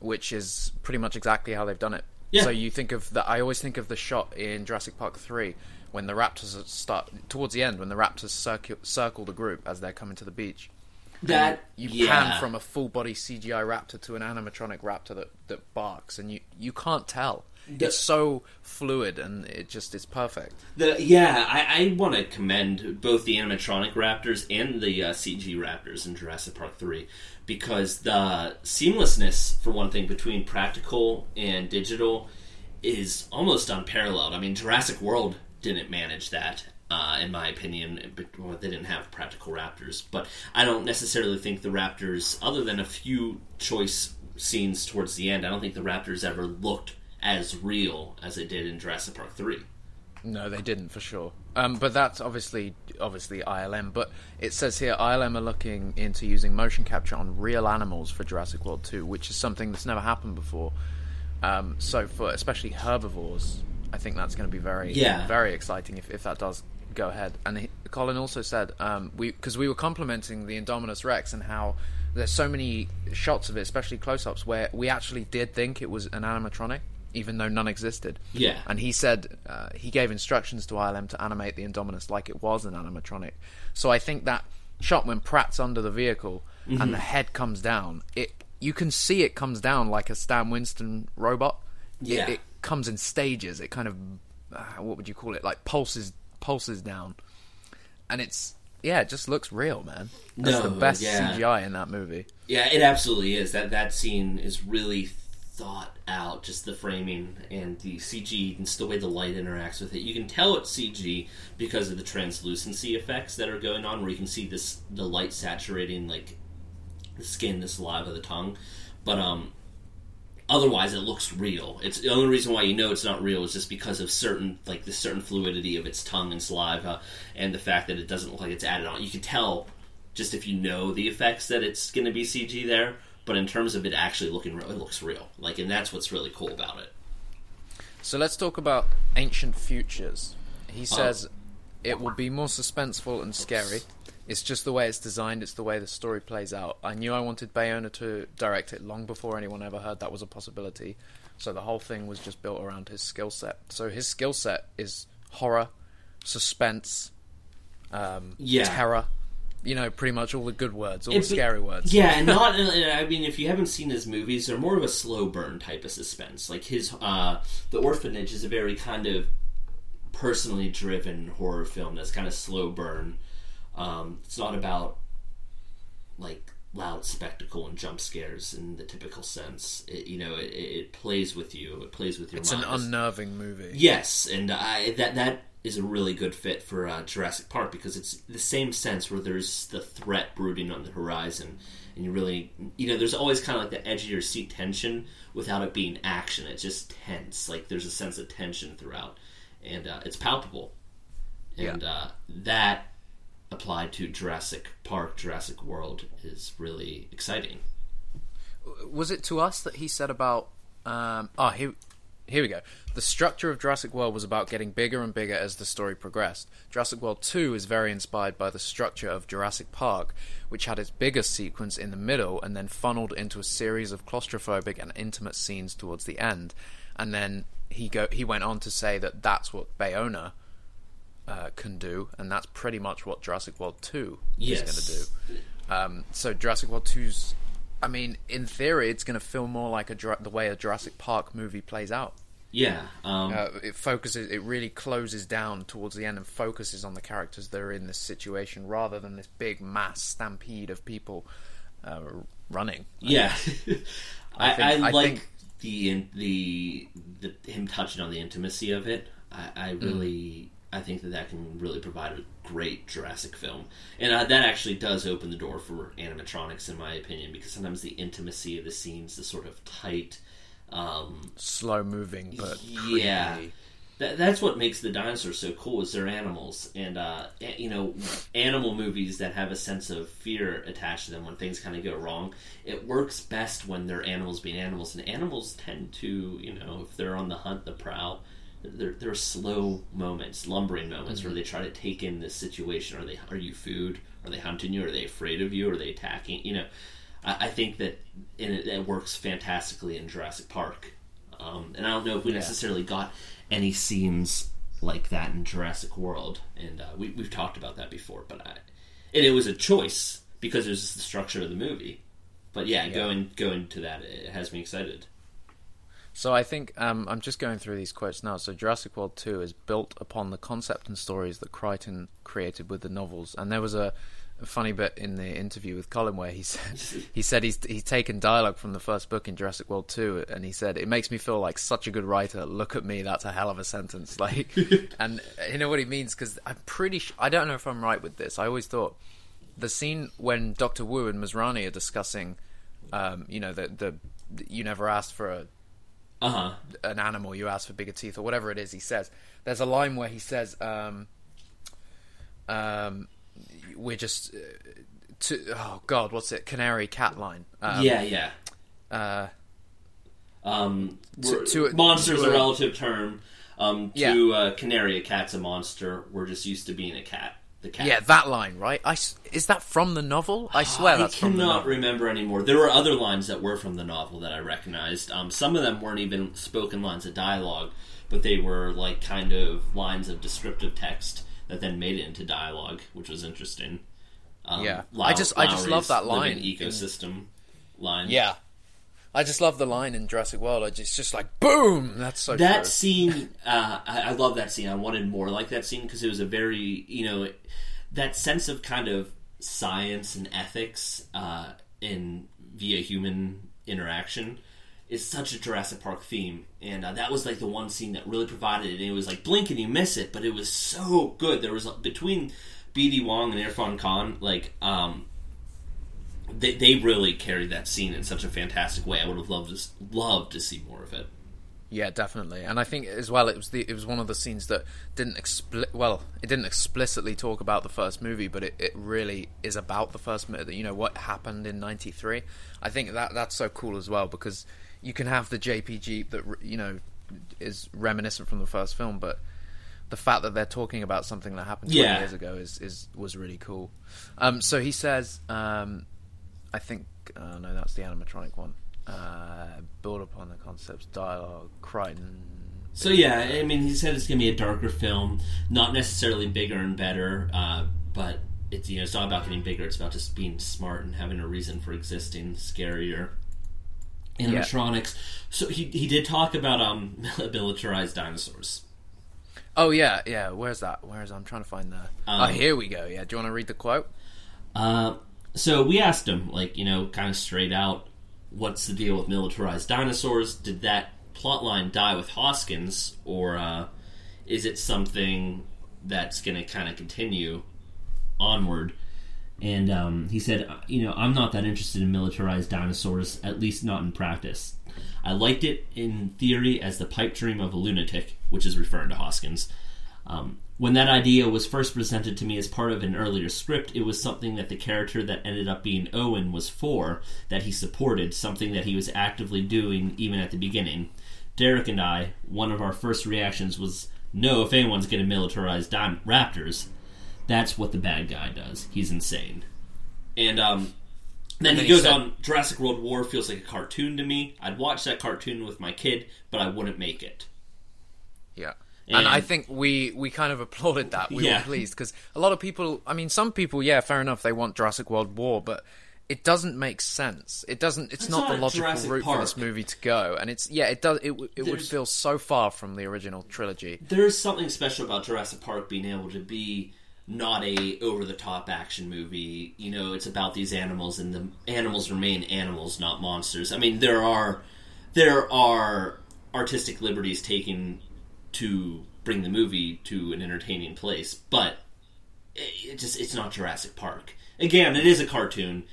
which is pretty much exactly how they've done it. Yeah. So you think of the. I always think of the shot in Jurassic Park three when the raptors start towards the end when the raptors circle, circle the group as they're coming to the beach. That You yeah. pan from a full body CGI raptor to an animatronic raptor that, that barks, and you, you can't tell. The- It's so fluid, and it just is perfect. The yeah, I, I want to commend both the animatronic raptors and the uh, CG raptors in Jurassic Park three because the seamlessness, for one thing, between practical and digital is almost unparalleled. I mean, Jurassic World didn't manage that. Uh, in my opinion, well, they didn't have practical raptors, but I don't necessarily think the raptors, other than a few choice scenes towards the end, I don't think the raptors ever looked as real as it did in Jurassic Park three. No, they didn't for sure. Um, but that's obviously obviously ILM. But it says here ILM are looking into using motion capture on real animals for Jurassic World 2, which is something that's never happened before. Um, so for especially herbivores, I think that's going to be very Yeah. very exciting if, if that does go ahead. And he, Colin also said um, we because we were complimenting the Indominus Rex and how there's so many shots of it, especially close-ups, where we actually did think it was an animatronic, even though none existed. Yeah. And he said uh, he gave instructions to ILM to animate the Indominus like it was an animatronic. So I think that shot when Pratt's under the vehicle Mm-hmm. and the head comes down, it you can see it comes down like a Stan Winston robot. Yeah. It, comes in stages. It kind of uh, what would you call it? Like pulses pulses down, and it's yeah, it just looks real, man. That's the best yeah. CGI in that movie. Yeah, it absolutely is. That that scene is really thought out. Just the framing and the CG and the way the light interacts with it. You can tell it's CG because of the translucency effects that are going on, where you can see this the light saturating like the skin, the saliva, the tongue. But um, otherwise, it looks real. It's the only reason why you know it's not real is just because of certain like the certain fluidity of its tongue and saliva, and the fact that it doesn't look like it's added on. You can tell just if you know the effects that it's going to be CG there. But in terms of it actually looking real, it looks real. Like, and that's what's really cool about it. So let's talk about ancient futures. He Oh. says it will be more suspenseful and scary. It's just the way it's designed. It's the way the story plays out. I knew I wanted Bayona to direct it long before anyone ever heard that was a possibility. So the whole thing was just built around his skill set. So his skill set is horror, suspense, um, Yeah. terror. You know, pretty much all the good words, all If the it- scary words. Yeah, and not. I mean, if you haven't seen his movies, they're more of a slow burn type of suspense. Like his, uh, the Orphanage is a very kind of personally driven horror film that's kind of slow burn. Um, it's not about like loud spectacle and jump scares in the typical sense. It, you know, it, it plays with you. It plays with your It's an unnerving movie. Yes, and I that that is a really good fit for uh, Jurassic Park because it's the same sense where there's the threat brooding on the horizon, and you really, you know, there's always kind of like the edge of your seat tension without it being action. It's just tense. Like there's a sense of tension throughout, and uh, it's palpable. And uh, that applied to Jurassic Park, Jurassic World is really exciting. was it to us that he said about um oh here here we go the structure of Jurassic World was about getting bigger and bigger as the story progressed Jurassic World 2 is very inspired by the structure of Jurassic Park which had its biggest sequence in the middle and then funneled into a series of claustrophobic and intimate scenes towards the end and then he go he went on to say that that's what Bayona uh, can do, and that's pretty much what Jurassic World Two Yes. is going to do. Um, so Jurassic World 2's, I mean, in theory, it's going to feel more like a the way a Jurassic Park movie plays out. Yeah. Um, Uh, it focuses, it really closes down towards the end and focuses on the characters that are in this situation rather than this big mass stampede of people uh, running. Yeah, I, I, think- I like think- the, the the him touching on the intimacy of it. I, I Mm. really I think that that can really provide a great Jurassic film, and uh, that actually does open the door for animatronics, in my opinion, because sometimes the intimacy of the scenes, the sort of tight. Um, Slow moving, but yeah, creepy. that, that's what makes the dinosaurs so cool is they're animals and uh, you know animal movies that have a sense of fear attached to them when things kind of go wrong it works best when they're animals being animals and animals tend to you know if they're on the hunt the prowl they're, they're slow moments lumbering moments where they try to take in this situation are they are you food are they hunting you are they afraid of you are they attacking you know I, I think that and it, it works fantastically in Jurassic Park um, and I don't know if we Yeah. necessarily got any scenes like that in Jurassic World, and uh, we, we've talked about that before. But I, and it was a choice because it was the structure of the movie. But yeah, going going to that, it has me excited. So I think um, I'm just going through these quotes now. So Jurassic World 2 is built upon the concept and stories that Crichton created with the novels, and there was a, a funny bit in the interview with Colin where he said he said he's he's taken dialogue from the first book in Jurassic World 2, and he said it makes me feel like such a good writer. Look at me, that's a hell of a sentence. Like, and you know what he means because I'm pretty. Sh- I don't know if I'm right with this. I always thought the scene when Doctor Wu and Masrani are discussing, um, you know, the the you never asked for a Uh huh. an animal, you ask for bigger teeth or whatever it is he says. There's a line where he says, um, um, "We're just." Uh, to, oh God, what's it? Canary cat line. Um, yeah, yeah. Uh, Um, To- to a- monster's to a relative term. Um, to Yeah. uh, canary, a cat's a monster. We're just used to being a cat. The cat. yeah, that line, right? I is that from the novel? I swear that's I from the cannot remember anymore. There were other lines that were from the novel that I recognized. Um, some of them weren't even spoken lines of dialogue, but they were like kind of lines of descriptive text that then made it into dialogue, which was interesting. Um, Yeah. Lau- I just- I just love that line in- ecosystem line. Yeah, I just love the line in Jurassic World. I just just like boom. That's so that true. scene uh, I, I love that scene i wanted more like that scene because it was a very you know that sense of kind of science and ethics uh, in via human interaction is such a jurassic park theme and uh, that was like the one scene that really provided it and it was like blink and you miss it but it was so good there was between bd wong and irfan khan like um they, they really carried that scene in such a fantastic way i would have loved to loved to see more of it Yeah, definitely. And I think as well, it was the it was one of the scenes that didn't expli- well, it didn't explicitly talk about the first movie, but it, it really is about the first movie. You know what happened in '93. I think that that's so cool as well because you can have the JPG that you know is reminiscent from the first film, but the fact that they're talking about something that happened 20 Yeah. years ago is, is was really cool. Um, so he says, um, I think uh, no, that's the animatronic one. Uh, build upon the concepts, dialogue, Crichton. So yeah, I mean, he said it's gonna be a darker film, not necessarily bigger and better, uh, but it's you know it's not about getting bigger. It's about just being smart and having a reason for existing, scarier. Animatronics. So he he did talk about um militarized dinosaurs. Oh yeah, yeah. Where's that? Where's I'm trying to find the. oh, Um, here we go. Yeah. Do you want to read the quote? Uh, so we asked him, like, you know, kind of straight out, what's the deal with militarized dinosaurs? Did that plotline die with Hoskins, or uh, is it something that's going to kind of continue onward? And um, he said, you know, I'm not that interested in militarized dinosaurs, at least not in practice. I liked it in theory as the pipe dream of a lunatic, which is referring to Hoskins. Um, when that idea was first presented to me as part of an earlier script, it was something that the character that ended up being Owen was for, that he supported, something that he was actively doing even at the beginning. Derek and I, one of our first reactions was, no, if anyone's going to militarize dim- raptors, that's what the bad guy does. He's insane. And um, then, And then he he goes said- on, Jurassic World War feels like a cartoon to me. I'd watch that cartoon with my kid, but I wouldn't make it. Yeah. And, I think we we kind of applauded that. We Yeah. were pleased because a lot of people. I mean, some people, yeah, fair enough. They want Jurassic World War, but it doesn't make sense. It doesn't. It's, It's not, the logical Jurassic route for this movie to go. And it's yeah, it does. It it would feel so far from the original trilogy. there's something special about Jurassic Park being able to be not a over the top action movie. You know, it's about these animals and the animals remain animals, not monsters. I mean, there are there are artistic liberties taken to bring the movie to an entertaining place, but it, just it's not Jurassic Park. Again, it is a cartoon.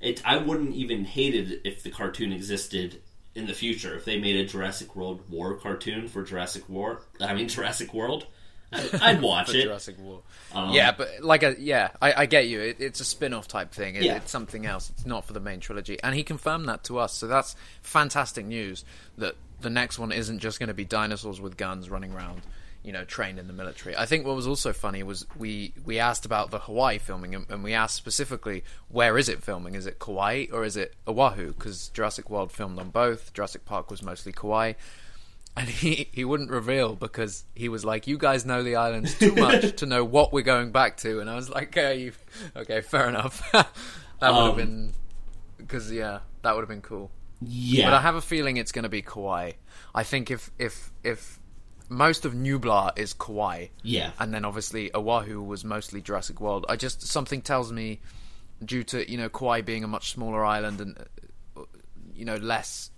It I wouldn't even hate it if the cartoon existed in the future. If they made a Jurassic World War cartoon for Jurassic War, I mean Jurassic World, I'd watch it. Jurassic War. Um, yeah, but like a yeah, I, I get you. It, it's a spin-off type thing. It, Yeah. It's something else. It's not for the main trilogy, and he confirmed that to us. So that's fantastic news. That the next one isn't just going to be dinosaurs with guns running around, you know, trained in the military. I think what was also funny was we we asked about the Hawaii filming, and, and we asked specifically where is it filming? Is it Kauai or is it Oahu? Because Jurassic World filmed on both. Jurassic Park was mostly Kauai. And he, he wouldn't reveal because he was like, "You guys know the islands too much to know what we're going back to." And I was like, "Okay, you, okay, fair enough." that would have Um, been because yeah, that would have been cool. Yeah, But I have a feeling it's going to be Kauai. I think if if if most of Nublar is Kauai, yeah. and then obviously Oahu was mostly Jurassic World. I just something tells me, due to you know Kauai being a much smaller island and uh, you know less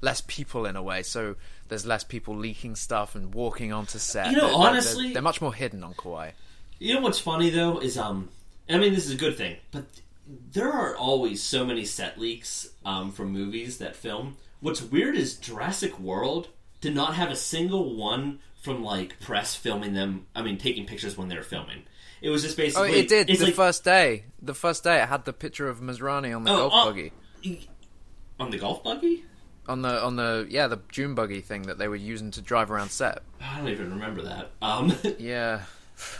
less people in a way, so there's less people leaking stuff and walking onto set. You know, they're- honestly- they're, they're much more hidden on Kauai. You know what's funny though is um, I mean this is a good thing, but there are always so many set leaks um, from movies that film. What's weird is Jurassic World did not have a single one from like press filming them. I mean, taking pictures when they were filming. It was just Oh, basically. it did It's the like, first day. The first day, it had the picture of Masrani on the Oh, golf oh. buggy. on the golf buggy. On the on the yeah the June buggy thing that they were using to drive around set. I don't even remember that. Um, Yeah,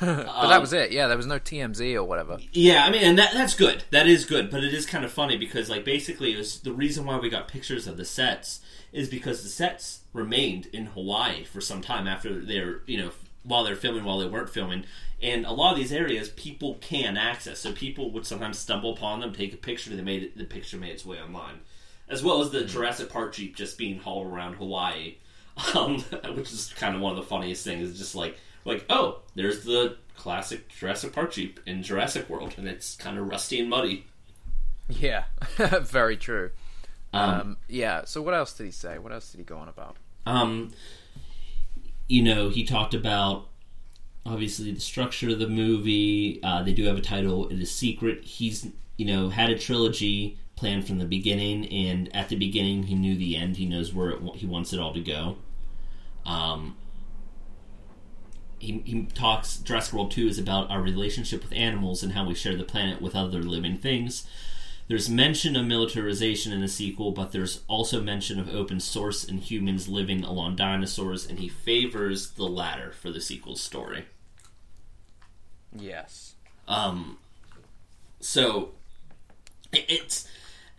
but Um, that was it. Yeah, there was no TMZ or whatever. Yeah, I mean, and that that's good. That is good, but it is kind of funny because, like, basically, it was the reason why we got pictures of the sets is because the sets remained in Hawaii for some time after they're, you know, while they're filming, while they weren't filming, and a lot of these areas people can access, so people would sometimes stumble upon them, take a picture, they made it, the picture made its way online, as well as the Jurassic Park jeep just being hauled around Hawaii, um, which is kind of one of the funniest things. It's just like, like, oh, there's the classic Jurassic Park Jeep in Jurassic World, and it's kind of rusty and muddy. Yeah, very true. Um, Um, yeah. So what else did he say? What else did he go on about? um, you know, he talked about obviously the structure of the movie. Uh, they do have a title; it is secret. He's you know had a trilogy planned from the beginning, and at the beginning, he knew the end. He knows where it, he wants it all to go. Um, he, he talks Jurassic World 2 is about our relationship with animals and how we share the planet with other living things. There's mention of militarization in the sequel, but there's also mention of open source and humans living along dinosaurs, and he favors the latter for the sequel story. Yes. Um, so it- it's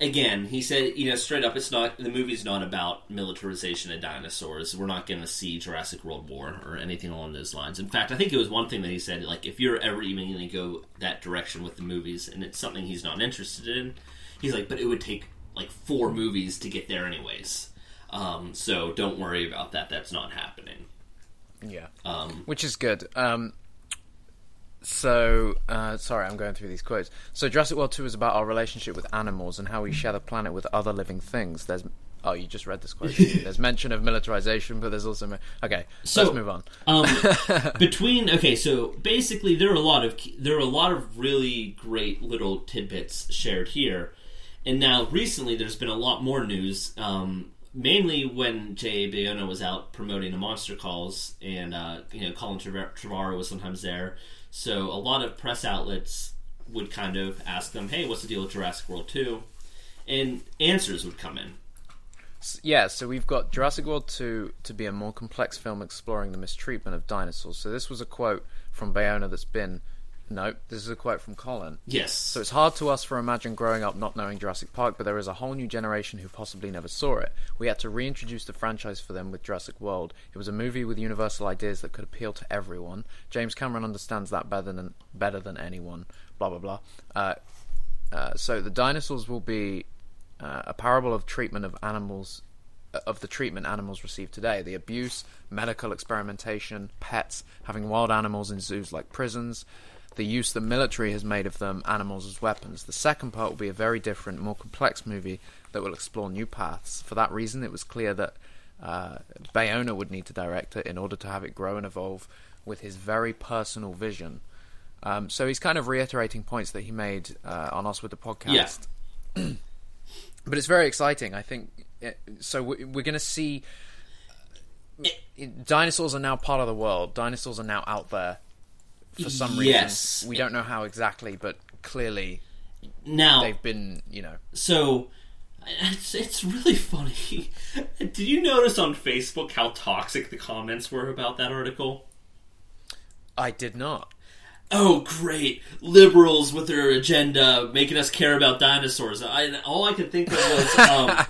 again, he said, you know, straight up, it's not the movie's not about militarization of dinosaurs. We're not going to see Jurassic World War or anything along those lines. In fact, I think it was one thing that he said, like, if you're ever even going to go that direction with the movies, and it's something he's not interested in, he's like, but it would take like four movies to get there, anyways. Um, so don't worry about that. That's not happening. Yeah. Um, Which is good. Um, so, uh, sorry, I'm going through these quotes. So, Jurassic World 2 is about our relationship with animals and how we share the planet with other living things. There's. Oh, you just read this quote. there's mention of militarization, but there's also. Okay, So- let's move on. Um, between okay, so basically there are a lot of there are a lot of really great little tidbits shared here, and now recently there's been a lot more news. Um, mainly when J.A. Bayona was out promoting the Monster Calls, and uh, you know Colin Trev- Trevorrow was sometimes there, so a lot of press outlets would kind of ask them, "Hey, what's the deal with Jurassic World 2? and answers would come in. Yeah, so we've got Jurassic World 2 to be a more complex film exploring the mistreatment of dinosaurs. So this was a quote from Bayona that's been No, this is a quote from Colin. Yes. So it's hard to us for imagine growing up not knowing Jurassic Park, but there is a whole new generation who possibly never saw it. We had to reintroduce the franchise for them with Jurassic World. It was a movie with universal ideas that could appeal to everyone. James Cameron understands that better than better than anyone. Blah blah blah. Uh, uh, so the dinosaurs will be uh, a parable of treatment of animals uh, of the treatment animals receive today the abuse, medical experimentation, pets, having wild animals in zoos like prisons, the use the military has made of them, animals as weapons. The second part will be a very different, more complex movie that will explore new paths. For that reason, it was clear that uh, Bayona would need to direct it in order to have it grow and evolve with his very personal vision. Um, so he's kind of reiterating points that he made uh, on us with the podcast. but it's very exciting. I think it, so. we- We're going to see dinosaurs are now part of the world. Dinosaurs are now out there for some reason. Yes. We don't know how exactly, but clearly Now, they've been, you know. so it's it's really funny. Did you notice on Facebook how toxic the comments were about that article? I did not. Oh, great! Liberals with their agenda making us care about dinosaurs. I, all I could think of was, um,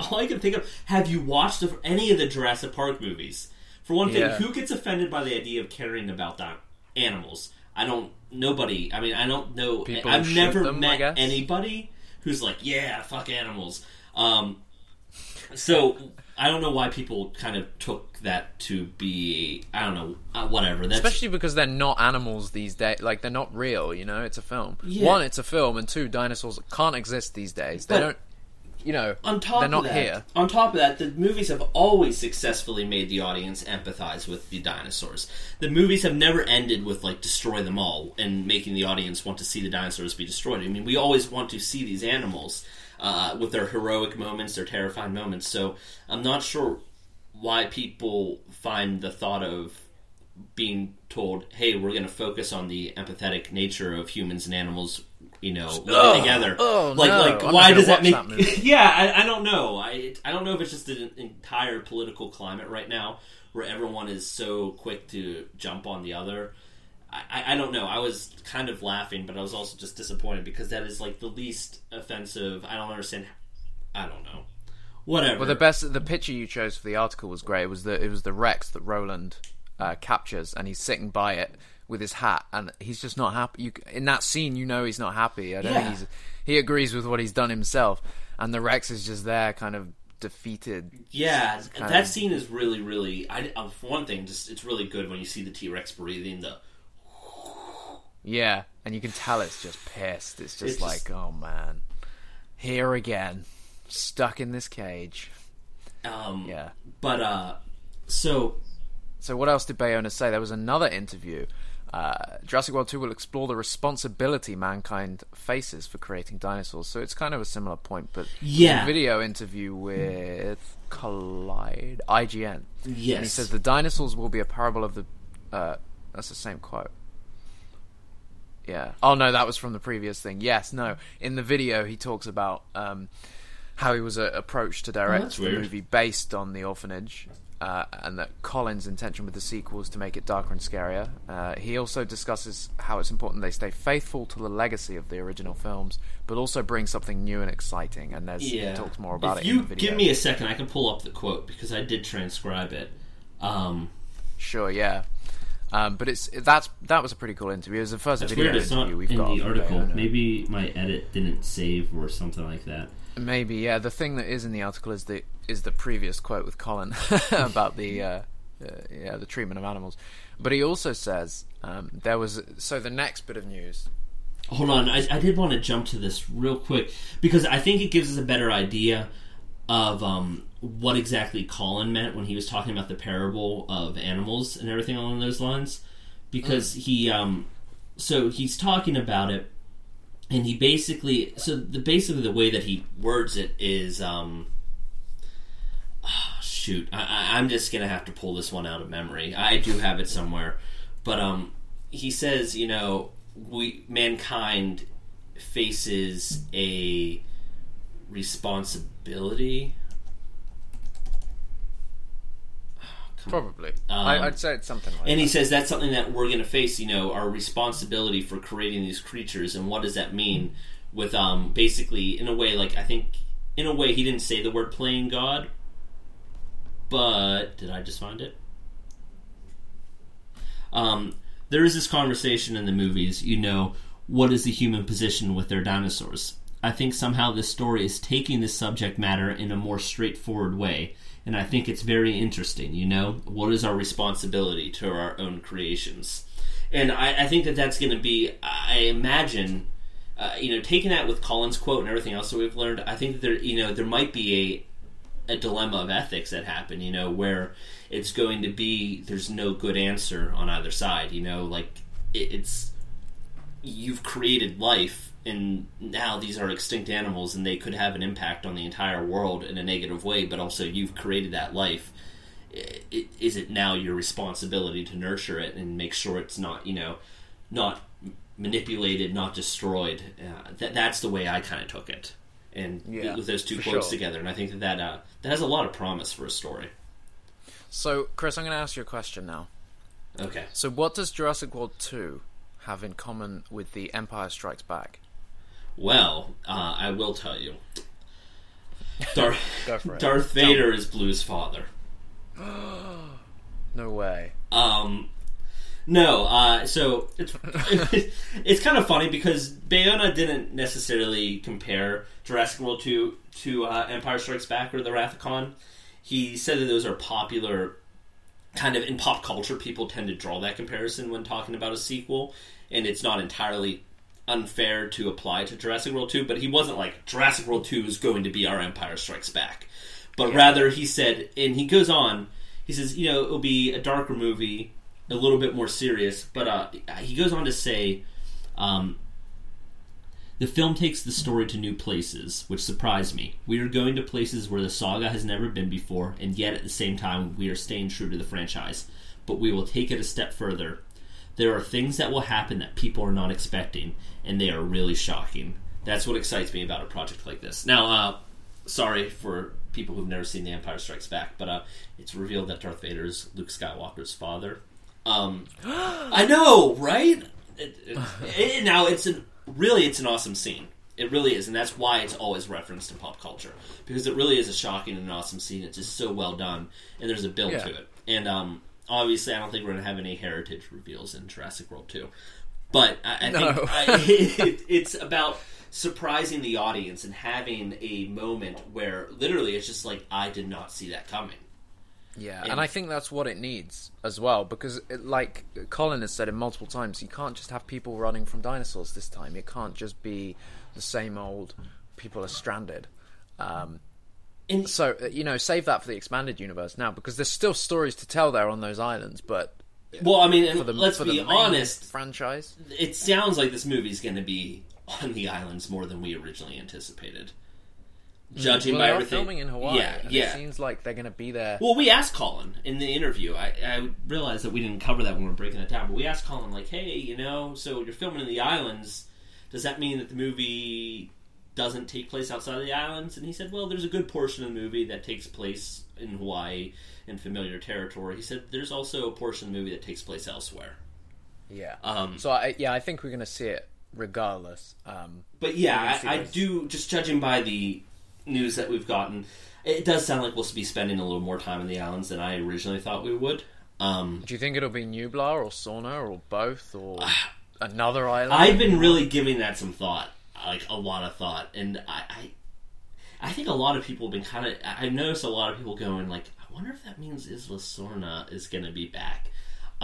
all I could think of. Have you watched any of the Jurassic Park movies? For one thing, Yeah. who gets offended by the idea of caring about di- animals? I don't. Nobody. I mean, I don't know. People I've never them, met anybody who's like, "Yeah, fuck animals." Um, so I don't know why people kind of took that to be. I don't know. Uh, whatever. That's Especially because they're not animals these days. Like, they're not real, you know? It's a film. Yeah. One, it's a film, and two, dinosaurs can't exist these days. They But- don't, you know, on top they're of not that, here. On top of that, the movies have always successfully made the audience empathize with the dinosaurs. The movies have never ended with like destroy them all and making the audience want to see the dinosaurs be destroyed. I mean, we always want to see these animals uh, with their heroic moments, their terrifying moments. So I'm not sure why people find the thought of being told, "Hey, we're going to focus on the empathetic nature of humans and animals." You know, living together. oh, like, no, like, I'm why does that make? that yeah, I, I don't know. I I don't know if it's just an entire political climate right now where everyone is so quick to jump on the other. I, I, I don't know. I was kind of laughing, but I was also just disappointed because that is like the least offensive. I don't understand. I don't know. Whatever. Well, the best, the picture you chose for the article was great. It was the, it was the Rex that Roland uh, captures, and he's sitting by it with his hat, and he's just not happy. You, in that scene, you know he's not happy. I don't Yeah. think he's, he agrees with what he's done himself, and the Rex is just there, kind of defeated. yeah, that of- scene is really, really. I uh, for one thing, just it's really good when you see the T Rex breathing. The Yeah, and you can tell it's just pissed. It's just It's like, just- oh man, here again, stuck in this cage. um, Yeah. But uh, so So what else did Bayona say? There was another interview. Uh, Jurassic World 2 will explore the responsibility mankind faces for creating dinosaurs. So it's kind of a similar point, but Yeah. a video interview with Collide IGN. yes, And he says the dinosaurs will be a parable of the. Uh, that's the same quote. Yeah. Oh no, that was from the previous thing. Yes, no. In the video, he talks about um, how he was uh, approached to direct that's the weird. movie based on the orphanage, uh, and that Colin's intention with the sequel is to make it darker and scarier. Uh, he also discusses how it's important they stay faithful to the legacy of the original films, but also bring something new and exciting. And there's yeah. he talks more about if it you in the video. give me a second, I can pull up the quote because I did transcribe it. Um, Sure, yeah. Um, but it's that's that was a pretty cool interview. It was the first That's video weird. It's not interview we've in got. the article. Maybe my edit didn't save or something like that. Maybe, yeah. The thing that is in the article is the is the previous quote with Colin about the uh, uh, yeah the treatment of animals. But he also says um, there was so the next bit of news. Hold on, I, I did want to jump to this real quick because I think it gives us a better idea of um, what exactly Colin meant when he was talking about the parable of animals and everything along those lines. Because he, um, so he's talking about it, and he basically, so the basically the way that he words it is, um, shoot, I, I, I'm just gonna have to pull this one out of memory. I do have it somewhere, but um, he says, you know, we mankind faces a responsibility. Oh, Probably. Um, I, I'd say it's something like And that. he says that's something that we're going to face, you know, our responsibility for creating these creatures, and what does that mean? With um, basically, in a way, like I think, in a way, he didn't say the word playing God, but did I just find it? Um, there is this conversation in the movies, you know, what is the human position with their dinosaurs? I think somehow this story is taking this subject matter in a more straightforward way, and I think it's very interesting, you know? What is our responsibility to our own creations? And I, I think that that's going to be, I imagine, uh, you know, taking that with Colin's quote and everything else that we've learned, I think that there, you know, there might be a, a dilemma of ethics that happen, you know, where it's going to be there's no good answer on either side, you know, like it, it's you've created life and now these are extinct animals and they could have an impact on the entire world in a negative way, but also you've created that life. I- i- Is it now your responsibility to nurture it and make sure it's not, you know, not manipulated, not destroyed? Uh, that that's the way I kind of took it, and Yeah, with those two quotes sure. together, and I think that that, uh, that has a lot of promise for a story. So, Chris, I'm going to ask you a question now. Okay. So, what does Jurassic World 2 have in common with The Empire Strikes Back? Well, uh, I will tell you. Darth, Go for it. Darth Vader is Blue's father. No way. Um, no, uh, so it's it's kind of funny because Bayona didn't necessarily compare Jurassic World two to uh, Empire Strikes Back or The Wrath of Khan. He said that those are popular, kind of in pop culture. People tend to draw that comparison when talking about a sequel, and it's not entirely unfair to apply to Jurassic World two. But he wasn't like Jurassic World two is going to be our Empire Strikes Back, but rather he said, and he goes on. He says, you know, it'll be a darker movie, a little bit more serious. But uh, he goes on to say, um, the film takes the story to new places, which surprised me. We are going to places where the saga has never been before, and yet at the same time, we are staying true to the franchise. But we will take it a step further. There are things that will happen that people are not expecting, and they are really shocking. That's what excites me about a project like this. Now, uh, sorry for people who've never seen The Empire Strikes Back, but uh, it's revealed that Darth Vader is Luke Skywalker's father. Um, I know, right? It, it, it- now it's an really it's an awesome scene. It really is, and that's why it's always referenced in pop culture because it really is a shocking and awesome scene. It's just so well done, and there's a build Yeah. to it. And um, obviously, I don't think we're going to have any heritage reveals in Jurassic World two, but I, I No. think I, it, it's about surprising the audience and having a moment where literally it's just like I did not see that coming. Yeah, And- and I think that's what it needs as well, because, it, like Colin has said it multiple times, you can't just have people running from dinosaurs this time. It can't just be the same old people are stranded. Um, And so, uh, you know, save that for the expanded universe now, because there's still stories to tell there on those islands, but well, I mean, for the, let's for be the honest. franchise. it sounds like this movie's going to be on the islands more than we originally anticipated. Judging Well, by they everything, filming in Hawaii. yeah, yeah. It seems like they're going to be there. Well, we asked Colin in the interview. I, I realized that we didn't cover that when we were breaking it down, but we asked Colin, like, hey, you know, so you're filming in the islands. Does that mean that the movie doesn't take place outside of the islands? And he said, well, there's a good portion of the movie that takes place in Hawaii in familiar territory. He said there's also a portion of the movie that takes place elsewhere. yeah. Um, So, I, yeah, I think we're going to see it regardless. Um, But yeah, I, I do. Just judging by the news that we've gotten, it does sound like we'll be spending a little more time in the islands than I originally thought we would. Um, do you think it'll be Nublar or Sorna or both or another island? I've been really giving that some thought, like a lot of thought, and I, I, I think a lot of people have been kind of. I noticed a lot of people going like, I wonder if that means Isla Sorna is going to be back.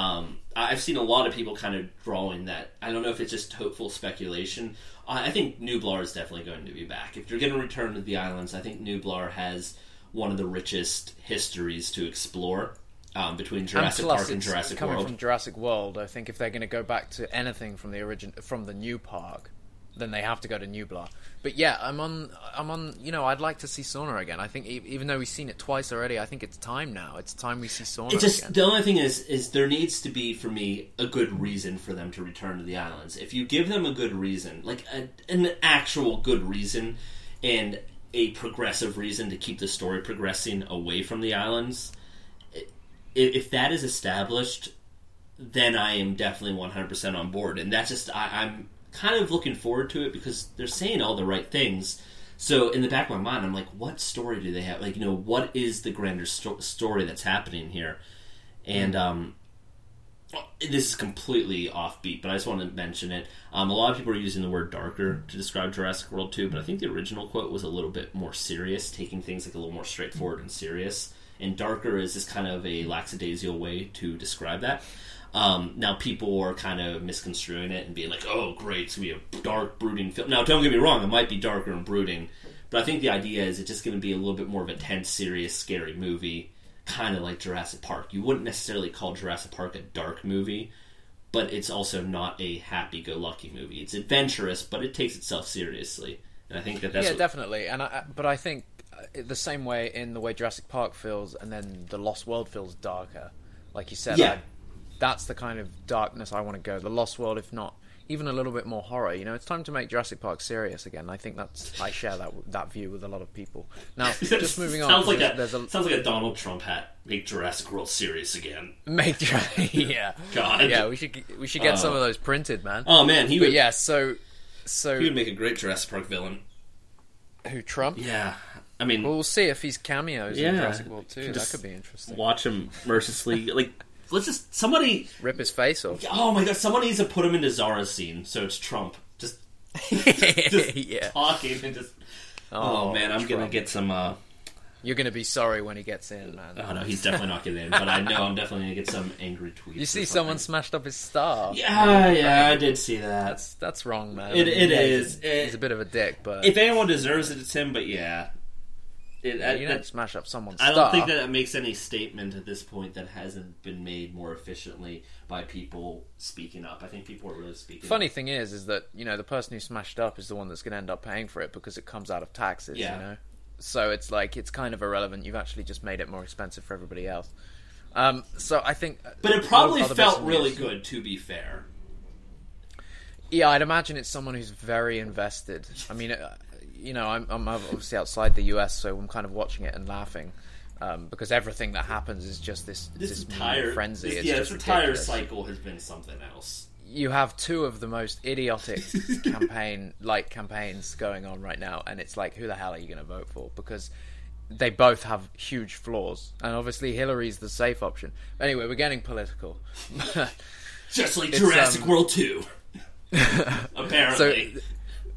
Um, I've seen a lot of people kind of drawing that. I don't know if it's just hopeful speculation. I, think Nublar is definitely going to be back. If you're going to return to the islands, I think Nublar has one of the richest histories to explore um, between Jurassic Park and Jurassic coming World. from Jurassic World. I think if they're going to go back to anything from the origin from the new park, then they have to go to Nublar. But yeah, I'm on. I'm on. You know, I'd like to see Sorna again. I think even though we've seen it twice already, I think it's time now. It's time we see Sorna It just again. the only thing is is there needs to be for me a good reason for them to return to the islands. If you give them a good reason, like a, an actual good reason, and a progressive reason to keep the story progressing away from the islands, if, if that is established, then I am definitely 100% on board. And that's just, I, I'm kind of looking forward to it because they're saying all the right things. So in the back of my mind, I'm like, what story do they have? Like, you know, what is the grander sto- story that's happening here? And um, this is completely offbeat, but I just want to mention it. Um, a lot of people are using the word darker to describe Jurassic World 2, but I think the original quote was a little bit more serious, taking things like a little more straightforward and serious. And darker is just kind of a lackadaisical way to describe that. Um, now people are kind of misconstruing it and being like, "Oh, great, it's gonna be a dark, brooding film." Now, don't get me wrong; it might be darker and brooding, but I think the idea is it's just going to be a little bit more of a tense, serious, scary movie, kind of like Jurassic Park. You wouldn't necessarily call Jurassic Park a dark movie, but it's also not a happy-go-lucky movie. It's adventurous, but it takes itself seriously, and I think that that's yeah, what- definitely. And I, but I think uh, the same way in the way Jurassic Park feels, and then the Lost World feels darker. Like you said, Yeah. I- that's the kind of darkness I want to go. The Lost World, if not even a little bit more horror. You know, it's time to make Jurassic Park serious again. I think that's I share that that view with a lot of people. Now, just moving on. sounds like there's, a, a sounds like a Donald Trump hat. Make Jurassic World serious again. make yeah God. yeah we should we should get some of uh, those printed, man. Oh man, he but would. yeah, so so he would make a great Jurassic Park villain. who Trump? Yeah, I mean, Well, we'll see if he's cameos Yeah. in Jurassic World too. That could be interesting. watch him mercilessly. like, let's just somebody. Rip his face off. Oh my god, someone needs to put him into Zara's scene, so it's Trump just just yeah. talking and just. Oh, man, I'm gonna get some. uh You're gonna be sorry when he gets in, man. Oh no, he's definitely not getting in, but I know I'm definitely gonna get some angry tweets. you see someone smashed up his star. Yeah, yeah, I did see that. That's that's wrong, man. It- it Yeah, is. He's, It- he's a bit of a dick, but If anyone deserves it, it's him. But yeah, it, you I, don't smash up someone's I don't think that it makes any statement at this point that hasn't been made more efficiently by people speaking up. I think people are really speaking. Funny up. thing is, is that you know the person who smashed up is the one that's going to end up paying for it because it comes out of taxes. Yeah. You know, so it's like it's kind of irrelevant. You've actually just made it more expensive for everybody else. Um, so I think, but it probably felt really good. To be fair, Yeah, I'd imagine it's someone who's very invested. I mean, uh, you know, I'm, I'm obviously outside the US, so I'm kind of watching it and laughing um, because everything that happens is just this this, this entire frenzy. this- it's yeah, just this entire ridiculous. cycle has been something else. You have two of the most idiotic campaign like campaigns going on right now, and it's like, who the hell are you going to vote for? Because they both have huge flaws, and obviously Hillary's the safe option. Anyway, we're getting political. Just like Jurassic um, World Two. So, Apparently,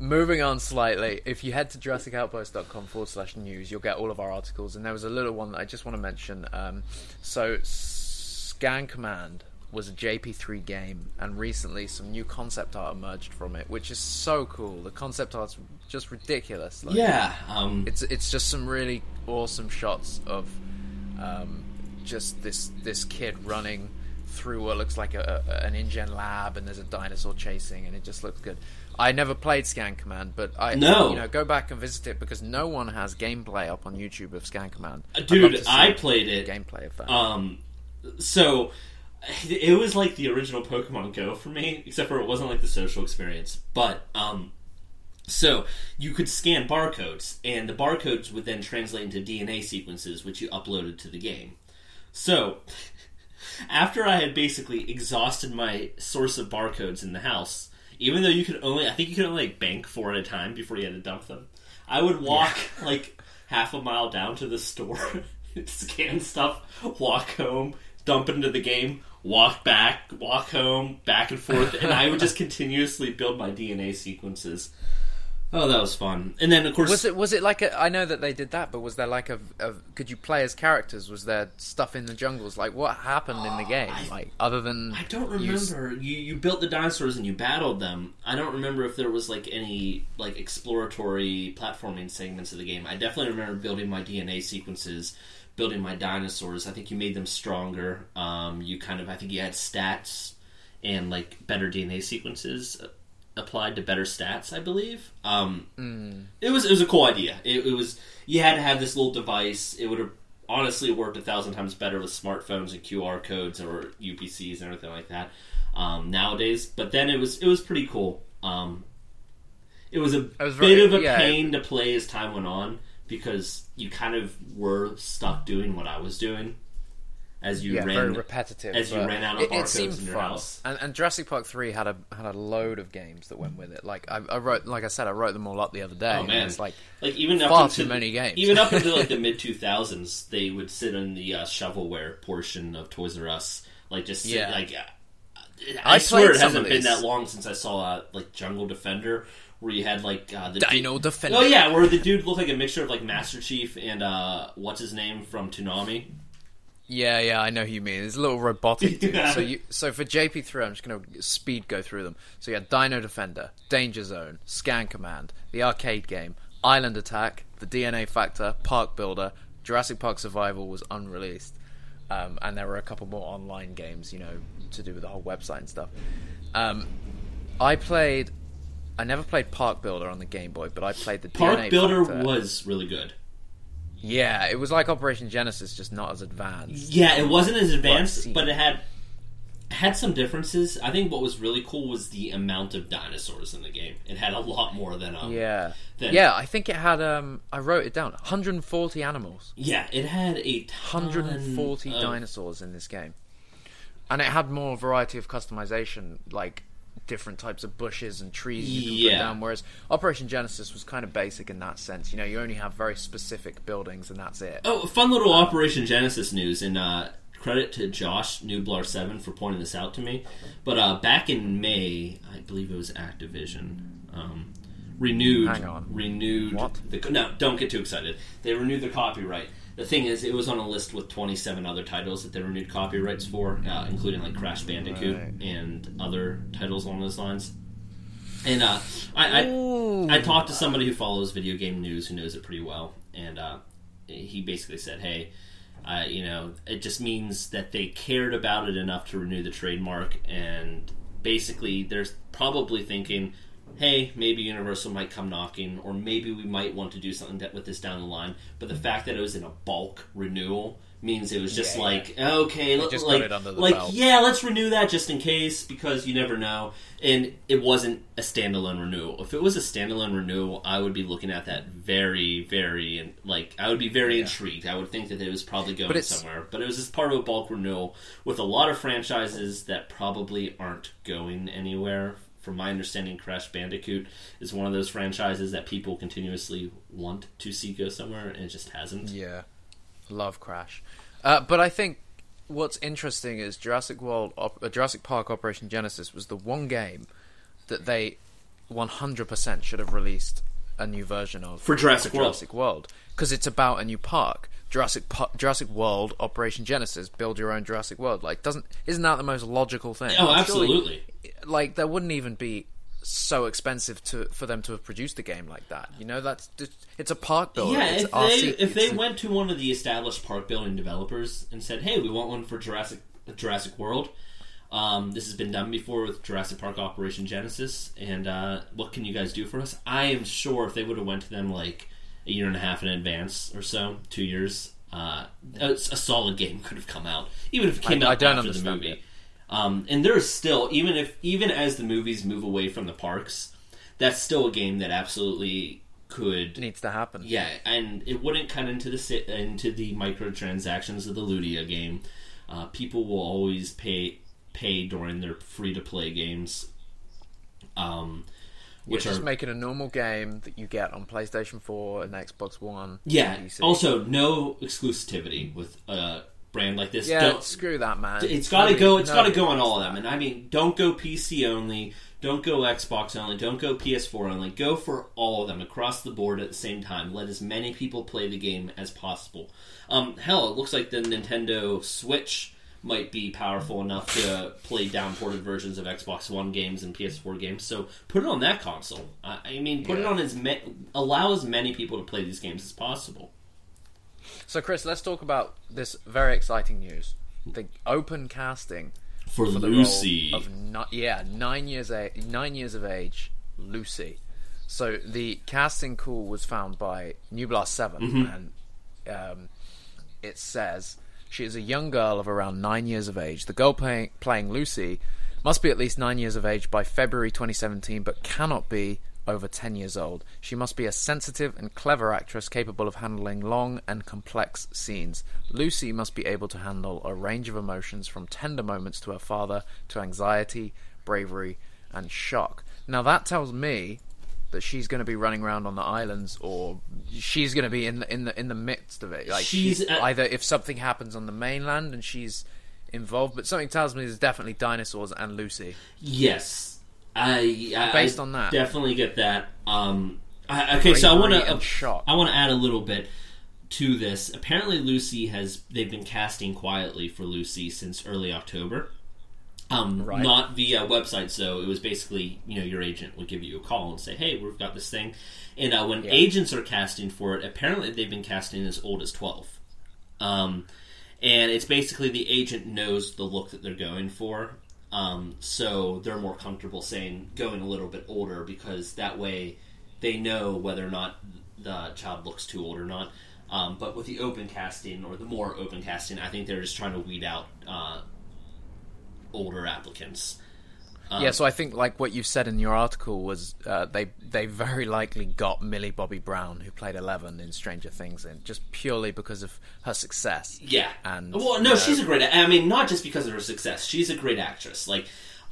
moving on slightly, if you head to JurassicOutpost.com forward slash news, you'll get all of our articles. And there was a little one that I just want to mention. Um, so, Scan Command was a JP3 game, and recently some new concept art emerged from it, which is so cool. The concept art's just ridiculous. Like, yeah. Um, it's it's just some really awesome shots of um, just this this kid running through what looks like a, a, an InGen lab, and there's a dinosaur chasing, and it just looks good. I never played Scan Command, but I No. you know go back and visit it because no one has gameplay up on YouTube of Scan Command. Dude, love to see I played it. gameplay of that. Um, so it was like the original Pokemon Go for me, except for it wasn't like the social experience. But um, so you could scan barcodes, and the barcodes would then translate into DNA sequences, which you uploaded to the game. So after I had basically exhausted my source of barcodes in the house, even though you could only, I think you could only like bank four at a time before you had to dump them. I would walk like half a mile down to the store, scan stuff, walk home, dump it into the game, walk back, walk home, back and forth, and I would just continuously build my DNA sequences. Oh, that was fun. And then of course, was it was it like a? I know that they did that, but was there like a, a? Could you play as characters? Was there stuff in the jungles? Like what happened in the game? I- like other than I don't remember. You you built the dinosaurs and you battled them. I don't remember if there was like any like exploratory platforming segments of the game. I definitely remember building my DNA sequences, building my dinosaurs. I think you made them stronger. Um, you kind of I think you had stats and like better DNA sequences applied to better stats. I believe. Um, It was it was a cool idea. It, it was you had to have this little device. It would have honestly worked a thousand times better with smartphones and QR codes or UPCs and everything like that um, nowadays. But then it was it was pretty cool. Um, it was a was bit of a yeah. pain to play as time went on because you kind of were stuck doing what I was doing. As you yeah, ran very repetitive. as you ran out of it, it barcodes seemed in your fun. house. And, and Jurassic Park three had a had a load of games that went with it. Like I, I wrote, like I said, I wrote them all up the other day. Oh man, it's like like even up far into too many games. Even up into like the mid two thousands, they would sit in the uh, shovelware portion of Toys R Us, like just sit, Yeah. like. Uh, I, I swear it hasn't been that long since I saw uh, like Jungle Defender, where you had like uh, the dude- Dino Defender. Oh yeah, where the dude looked like a mixture of like Master Chief and uh, what's his name from Toonami. Yeah, yeah, I know who you mean. It's a little robotic dude. Yeah. So you, so for JP three, I'm just gonna speed go through them. So you had Dino Defender, Danger Zone, Scan Command, the arcade game, Island Attack, the DNA Factor, Park Builder, Jurassic Park Survival was unreleased, um, and there were a couple more online games, you know, to do with the whole website and stuff. Um, I played. I never played Park Builder on the Game Boy, but I played the Park DNA Builder Factor. was really good. Yeah, it was like Operation Genesis, just not as advanced. Yeah, it wasn't as advanced, but it had had some differences. I think what was really cool was the amount of dinosaurs in the game. It had a lot more than um, Yeah. Then- yeah, I think it had um I wrote it down. 140 animals. yeah. It had a ton 140 of- dinosaurs in this game. And it had more variety of customization like different types of bushes and trees you can Yeah. put down whereas Operation Genesis was kind of basic in that sense. You know, you only have very specific buildings and that's it. Oh, fun little Operation Genesis news, and uh, credit to Josh Nublar7 for pointing this out to me. But uh, back in May, I believe it was Activision, um, renewed. Hang on. Renewed. What? The, no, don't get too excited. They renewed the copyright. The thing is, it was on a list with 27 other titles that they renewed copyrights for, uh, including like Crash Bandicoot Right. and other titles along those lines. And uh, I, I I talked to somebody who follows video game news who knows it pretty well, and uh, he basically said, "Hey, uh, you know, it just means that they cared about it enough to renew the trademark, and basically, they're probably thinking." Hey, maybe Universal might come knocking, or maybe we might want to do something with this down the line. But the fact that it was in a bulk renewal means it was just Yeah, like, okay, let- just got like, it under the like belt. yeah, let's renew that just in case because you never know. And it wasn't a standalone renewal. If it was a standalone renewal, I would be looking at that very, very, and like I would be very intrigued. I would think that it was probably going But somewhere. But it was just part of a bulk renewal with a lot of franchises that probably aren't going anywhere. From my understanding, Crash Bandicoot is one of those franchises that people continuously want to see go somewhere, and it just hasn't. Yeah, love Crash. Uh, but I think what's interesting is Jurassic World, uh, Jurassic Park Operation Genesis was the one game that they 100% should have released a new version of For Jurassic World. Jurassic World because it's about a new park. Jurassic Jurassic World Operation Genesis, build your own Jurassic World. Like, doesn't isn't that the most logical thing? Oh, Surely- absolutely. like there wouldn't even be so expensive to for them to have produced a game like that. You know, that's it's a park builder. Yeah, it's if RC, they if they a- went to one of the established park building developers and said, "Hey, we want one for Jurassic Jurassic World," um, this has been done before with Jurassic Park Operation Genesis, and uh, what can you guys do for us? I am sure if they would have went to them like a year and a half in advance or so, two years, uh, a, a solid game could have come out, even if it came I- out I don't after the movie. Um, and there's still even if even as the movies move away from the parks, that's still a game that absolutely could needs to happen. yeah, and it wouldn't cut into the into the microtransactions of the Ludia game. Uh, people will always pay pay during their free to play games, um, You're which just are making a normal game that you get on PlayStation 4 and Xbox One. yeah. Also, no exclusivity with a brand like this. yeah, Don't- screw that, man. It's got to go. It's got to go on all of them. And I mean, don't go PC only. Don't go Xbox only. Don't go PS4 only. Go for all of them across the board at the same time. Let as many people play the game as possible. Um, hell, it looks like the Nintendo Switch might be powerful enough to play downported versions of Xbox One games and PS4 games. So put it on that console. I, I mean, put it on as ma- allow as many people to play these games as possible. So, Chris, let's talk about this very exciting news: the open casting For, for the Lucy, role of ni- yeah nine years a- nine years of age, Lucy. So the casting call was found by Nublar7 Mm-hmm. and um, it says she is a young girl of around nine years of age. The girl playing playing Lucy must be at least nine years of age by February 2017, but cannot be over 10 years old. She must be a sensitive and clever actress capable of handling long and complex scenes. Lucy must be able to handle a range of emotions from tender moments to her father to anxiety, bravery, and shock. Now, that tells me that she's going to be running around on the islands or she's going to be in the, in the in the midst of it like She's she's, at- either if something happens on the mainland and she's involved but something tells me there's definitely dinosaurs and Lucy Yes, I, I Based I on that. definitely get that. Um, I, okay, so I want to. I want to add a little bit to this. Apparently, Lucy has they've been casting quietly for Lucy since early October. Um, Right. Not via website, so it was basically you know your agent would give you a call and say, "Hey, we've got this thing," and uh, when Yeah. agents are casting for it, apparently they've been casting as old as twelve. Um, and it's basically the agent knows the look that they're going for. Um, so they're more comfortable saying going a little bit older because that way they know whether or not the child looks too old or not. Um, but with the open casting or the more open casting, I think they're just trying to weed out uh, older applicants. yeah so I think like what you said in your article was uh, they they very likely got Millie Bobby Brown who played Eleven in Stranger Things in just purely because of her success Yeah. And, well, no, uh, she's a great. I mean, not just because of her success. She's a great actress. Like,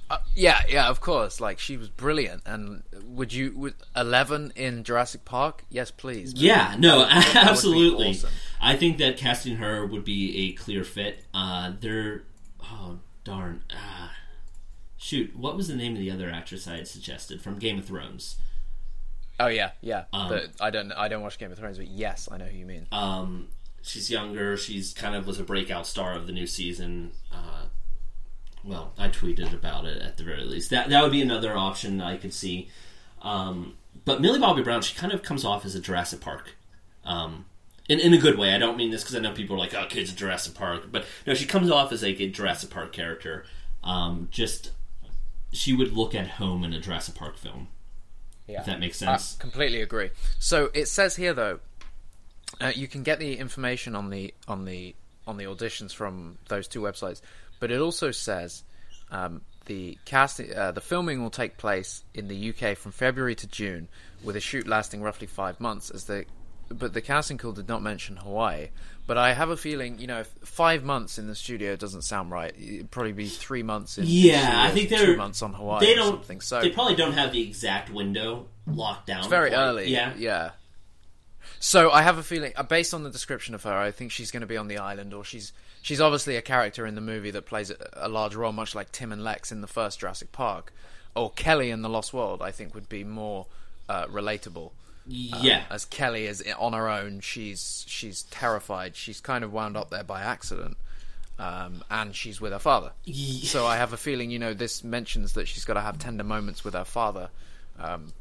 Uh, yeah, yeah, of course. Like she was brilliant. And would you would Eleven in Jurassic Park? Yes, please. Yeah, no, That be absolutely. awesome. I think that casting her would be a clear fit. Uh, they're oh darn, ah, shoot, what was the name of the other actress I had suggested from Game of Thrones? Oh yeah, yeah. Um, but I don't. I don't watch Game of Thrones, but yes, I know who you mean. Um, she's younger. She's kind of was a breakout star of the new season. Uh, well, I tweeted about it at the very least. That that would be another option I could see. Um, but Millie Bobby Brown, she kind of comes off as a Jurassic Park. Um, in, in a good way. I don't mean this because I know people are like, "Oh, kids, Jurassic Park," but no, she comes off as like a Jurassic Park character. Um, just she would look at home in a Jurassic Park film. Yeah, If that makes I sense. completely agree. So it says here though, uh, you can get the information on the on the on the auditions from those two websites, but it also says um, the casting, uh, the filming will take place in the UK from February to June, with a shoot lasting roughly five months. As the but the casting call did not mention Hawaii. But I have a feeling, you know, if five months in the studio doesn't sound right. It'd probably be three months in. the Yeah, I think they're months on Hawaii. They don't. something. So they probably don't have the exact window locked down. it's very quite. early. Yeah, yeah. So I have a feeling, uh, based on the description of her, I think she's going to be on the island, or she's she's obviously a character in the movie that plays a, a large role, much like Tim and Lex in the first Jurassic Park, or Kelly in the Lost World. I think would be more uh, relatable. Yeah. As Kelly is on her own, she's she's terrified. She's kind of wound up there by accident, um, and she's with her father. Ye- So I have a feeling, you know, this mentions that she's got to have tender moments with her father. Um,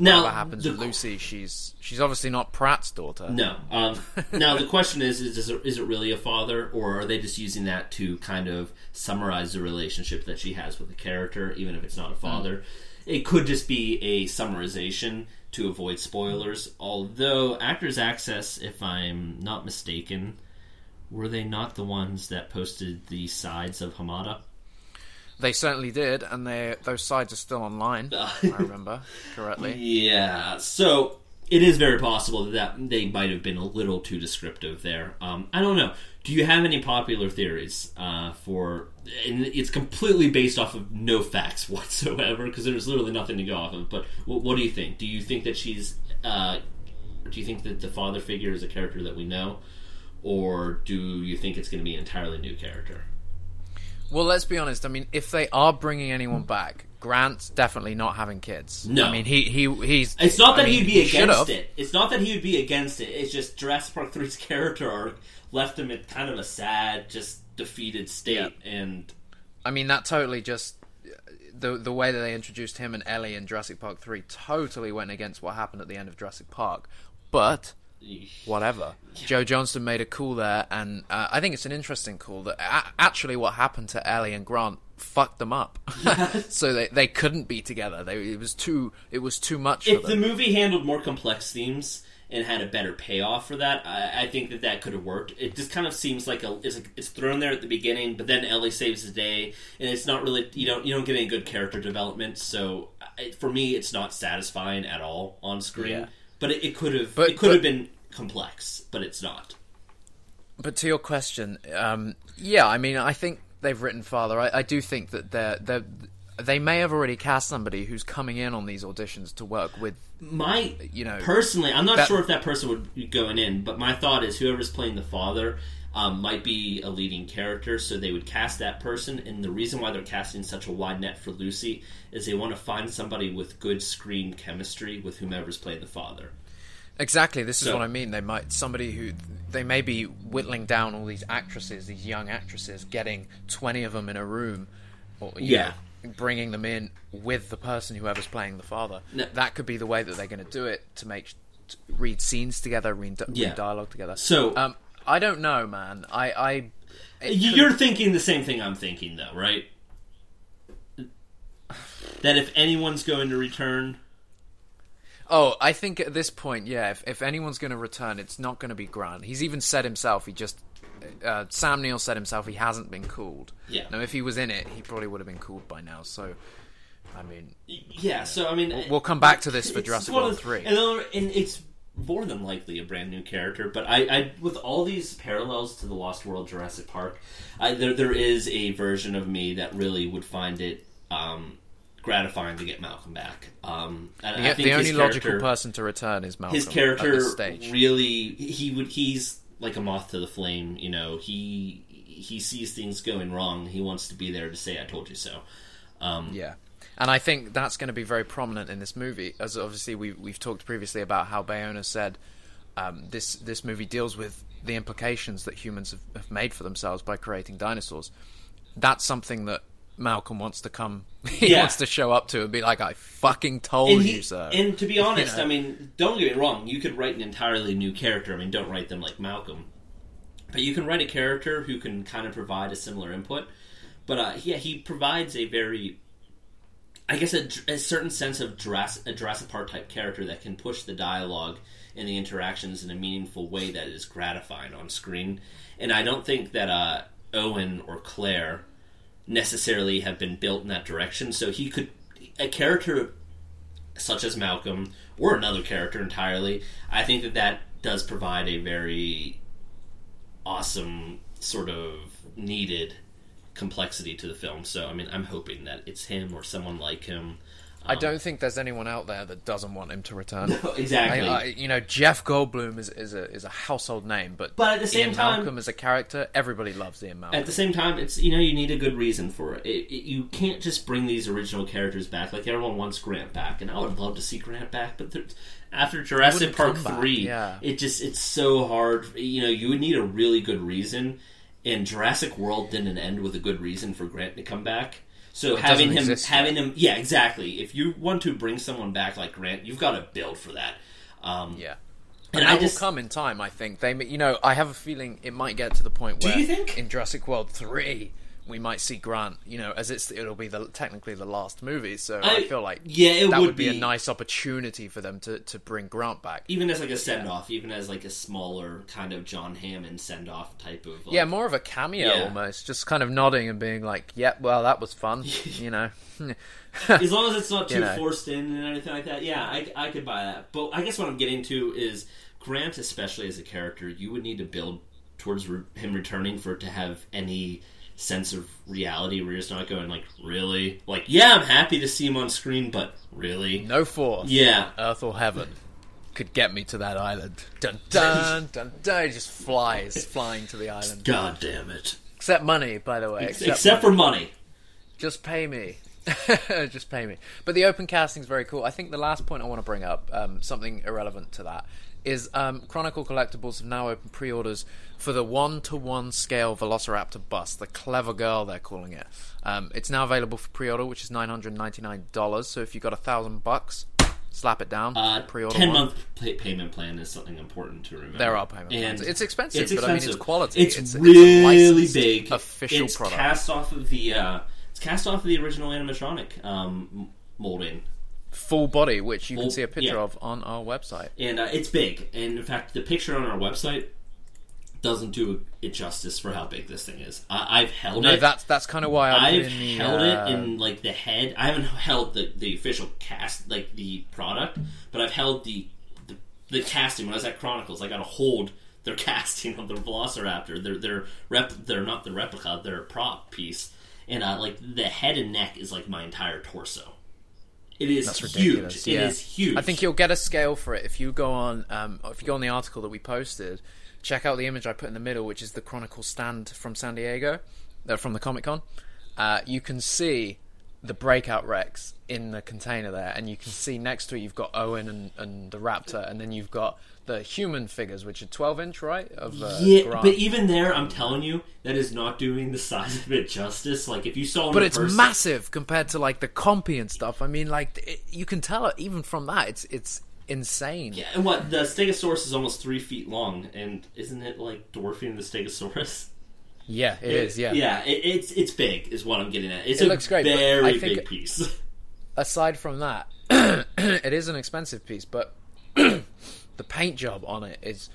now what happens the with Lucy, she's she's obviously not Pratt's daughter. No. Um, now the question is: is is it, is it really a father, or are they just using that to kind of summarize the relationship that she has with the character, even if it's not a father? It could just be a summarization to avoid spoilers. Although Actors Access, if I'm not mistaken, were they not the ones that posted the sides of Hamada? They certainly did, and they those sides are still online. I remember correctly. Yeah, so it is very possible that, that they might have been a little too descriptive there. Um, I don't know. Do you have any popular theories uh, for? And it's completely based off of no facts whatsoever because there's literally nothing to go off of. But what, what do you think? Do you think that she's? Uh, do you think that the father figure is a character that we know, or do you think it's going to be an entirely new character? Well, let's be honest. I mean, if they are bringing anyone back, Grant's definitely not having kids. No. I mean he he he's. It's not I that mean, he'd be he against have. it. It's not that he would be against it. It's just Jurassic Park 3's character arc left him in kind of a sad, just defeated state. And I mean that totally just the the way that they introduced him and Ellie in Jurassic Park three totally went against what happened at the end of Jurassic Park. But whatever. Joe Johnston made a call there, and uh, I think it's an interesting call that a- actually what happened to Ellie and Grant fucked them up, so they they couldn't be together. They it was too it was too much if the movie handled more complex themes and had a better payoff for that, I, I think that that could have worked. It just kind of seems like a it's, like it's thrown there at the beginning, but then Ellie saves the day, and it's not really you don't you don't get any good character development. So I- for me, it's not satisfying at all on screen. Yeah. But it, it could have it could have been complex, but it's not. But to your question, um, yeah, I mean, I think they've written Father. I, I do think that they're, they're they may have already cast somebody who's coming in on these auditions to work with. My, You know, personally, I'm not that- sure if that person would be going in, but my thought is whoever's playing the father um, might be a leading character, so they would cast that person. And the reason why they're casting such a wide net for Lucy is they want to find somebody with good screen chemistry with whomever's playing the father. Exactly, this is So- what I mean. They might somebody who they may be whittling down all these actresses, these young actresses, getting twenty of them in a room, or Yeah. know, bringing them in with the person whoever's playing the father. No. That could be the way that they're going to do it to make to read scenes together, read, read Yeah. dialogue together. So- um, I don't know, man. I, I You're thinking the same thing I'm thinking, though, right? That if anyone's going to return, Oh, I think at this point, yeah, if, if anyone's going to return, it's not going to be Grant. He's even said himself, he just. Uh, Sam Neill said himself he hasn't been called. Yeah. Now, if he was in it, he probably would have been called by now. So, I mean, yeah. So I mean, we'll come back to this for Jurassic of World 3. and, and it's more than likely a brand new character. But I, I with all these parallels to the Lost World, Jurassic Park, I, there there is a version of me that really would find it um, gratifying to get Malcolm back. Um, and I the, think the only logical person to return is Malcolm. his character really he would he's like a moth to the flame you know he he sees things going wrong. He wants to be there to say i told you so. Um, Yeah, and I think that's going to be very prominent in this movie, as obviously we we've talked previously about how Bayona said um, this this movie deals with the implications that humans have, have made for themselves by creating dinosaurs. That's something that Malcolm wants to come. He Yeah. wants to show up to and be like, "I fucking told and, he- you so." and to be honest know? i mean don't get me wrong you could write an entirely new character i mean don't write them like malcolm but you can write a character who can kind of provide a similar input but uh, yeah he provides a very I guess a, a certain sense of dress, a Jurassic Park type character that can push the dialogue and the interactions in a meaningful way that is gratifying on screen. And I don't think that uh, Owen or Claire necessarily have been built in that direction. So he could a character such as Malcolm or another character entirely. I think that that does provide a very awesome sort of needed complexity to the film. So I mean, I'm hoping that it's him or someone like him. I don't think there's anyone out there that doesn't want him to return. exactly. I, I, you know, Jeff Goldblum is, is a is a household name, but But at the same Ian time- Malcolm as a character, everybody loves Ian Malcolm. At the same time, it's you know you need a good reason for it. It, it. You can't just bring these original characters back. Like everyone wants Grant back, and I would love to see Grant back. But after Jurassic Park three, yeah. it just it's so hard. You know, you would need a really good reason. And Jurassic World didn't end with a good reason for Grant to come back. So having him, exist having him, yeah, exactly. If you want to bring someone back like Grant, you've got to build for that. Um, yeah. and And I just will come in time. I think they, you know, I have a feeling it might get to the point where. Do you think? in Jurassic World three we might see Grant. You know, as it's it'll be the technically the last movie, so I, I- feel like yeah, it that would would be, be- a nice opportunity for them to to bring Grant back. even as like a send off, even as like a smaller kind of John Hammond send off type of like, Yeah, more of a cameo Yeah. almost, just kind of nodding and being like, "Yep, well, that was fun," you know. as long as it's not too You know. forced in and anything like that. Yeah, I, I could buy that. But I guess what I'm getting to is Grant, especially as a character, you would need to build towards re- him returning for it to have any sense of reality where you're just not going like really like yeah i'm happy to see him on screen but really no force, yeah earth or heaven, could get me to that island. Dun dun dun dun. He just flies, flying to the island. god damn it Except money, by the way. except, Except, for money just pay me. just pay me. But the open casting is very cool. I think the last point I want to bring up, um, something irrelevant to that, is um, Chronicle Collectibles have now opened pre-orders for the one-to-one scale Velociraptor bust, the Clever Girl they're calling it. Um, it's now available for pre-order, which is nine hundred ninety-nine dollars. So if you've got a thousand bucks, slap it down. uh, pre-order ten month pay- payment plan is something important to remember There are payment And plans. It's expensive, it's but I mean it's quality. It's, It's, it's a really licensed, big, official it's product. cast off of the uh, it's cast off of the original animatronic um, molding, Full body, which you Full- can see a picture yeah. of on our website. and uh, it's big. And in fact, the picture on our website doesn't do it justice for how big this thing is. I, I've held No, it. that's that's kind of why I've, I've been the, held uh, it in like the head. I haven't held the, the official cast, like the product, but I've held the, the the casting. When I was at Chronicles, I got to hold their casting of the Velociraptor. They're they're rep. They're not the replica. They're a prop piece, and uh, like the head and neck is like my entire torso. It is That's huge. ridiculous. It is huge. I think you'll get a scale for it if you go on um, if you go on the article that we posted. Check out the image I put in the middle, which is the Chronicle stand from San Diego, uh, from the Comic Con. Uh, you can see the breakout Rex in the container there, and you can see next to it you've got Owen and, and the Raptor, and then you've got the human figures, which are 12 inch, right? Of uh, yeah, Grant. but even there, I'm telling you, that is not doing the size of it justice. Like if you saw, but it's person, massive compared to like the compy and stuff. I mean, like it, you can tell it even from that. It's it's insane. Yeah, and what the Stegosaurus is almost three feet long, and isn't it like dwarfing the Stegosaurus? Yeah, it is. Yeah. yeah, it, it's it's big, is what I'm getting at. It's It a looks great, very big piece. Aside from that, it is an expensive piece, but the paint job on it is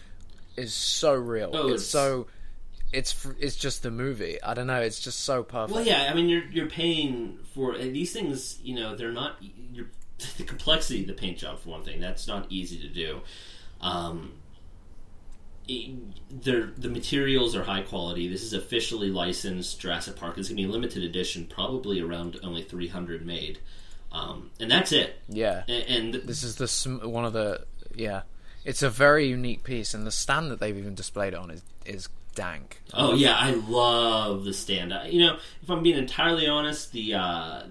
is so real. Oh, it's, it's- so it's it's just the movie. I don't know. It's just so perfect. well, yeah, I mean, you're you're paying for these things. You know, they're not. You're, the complexity of the paint job, for one thing, that's not easy to do. Um, it- the materials are high quality. This is officially licensed Jurassic Park. It's going to be limited edition, probably around only 300 made. Um, and that's it. Yeah. And, and This is the sm- one of the yeah. It's a very unique piece, and the stand that they've even displayed it on is is dank. Oh yeah, I love the stand. I- You know, if I'm being entirely honest, the uh,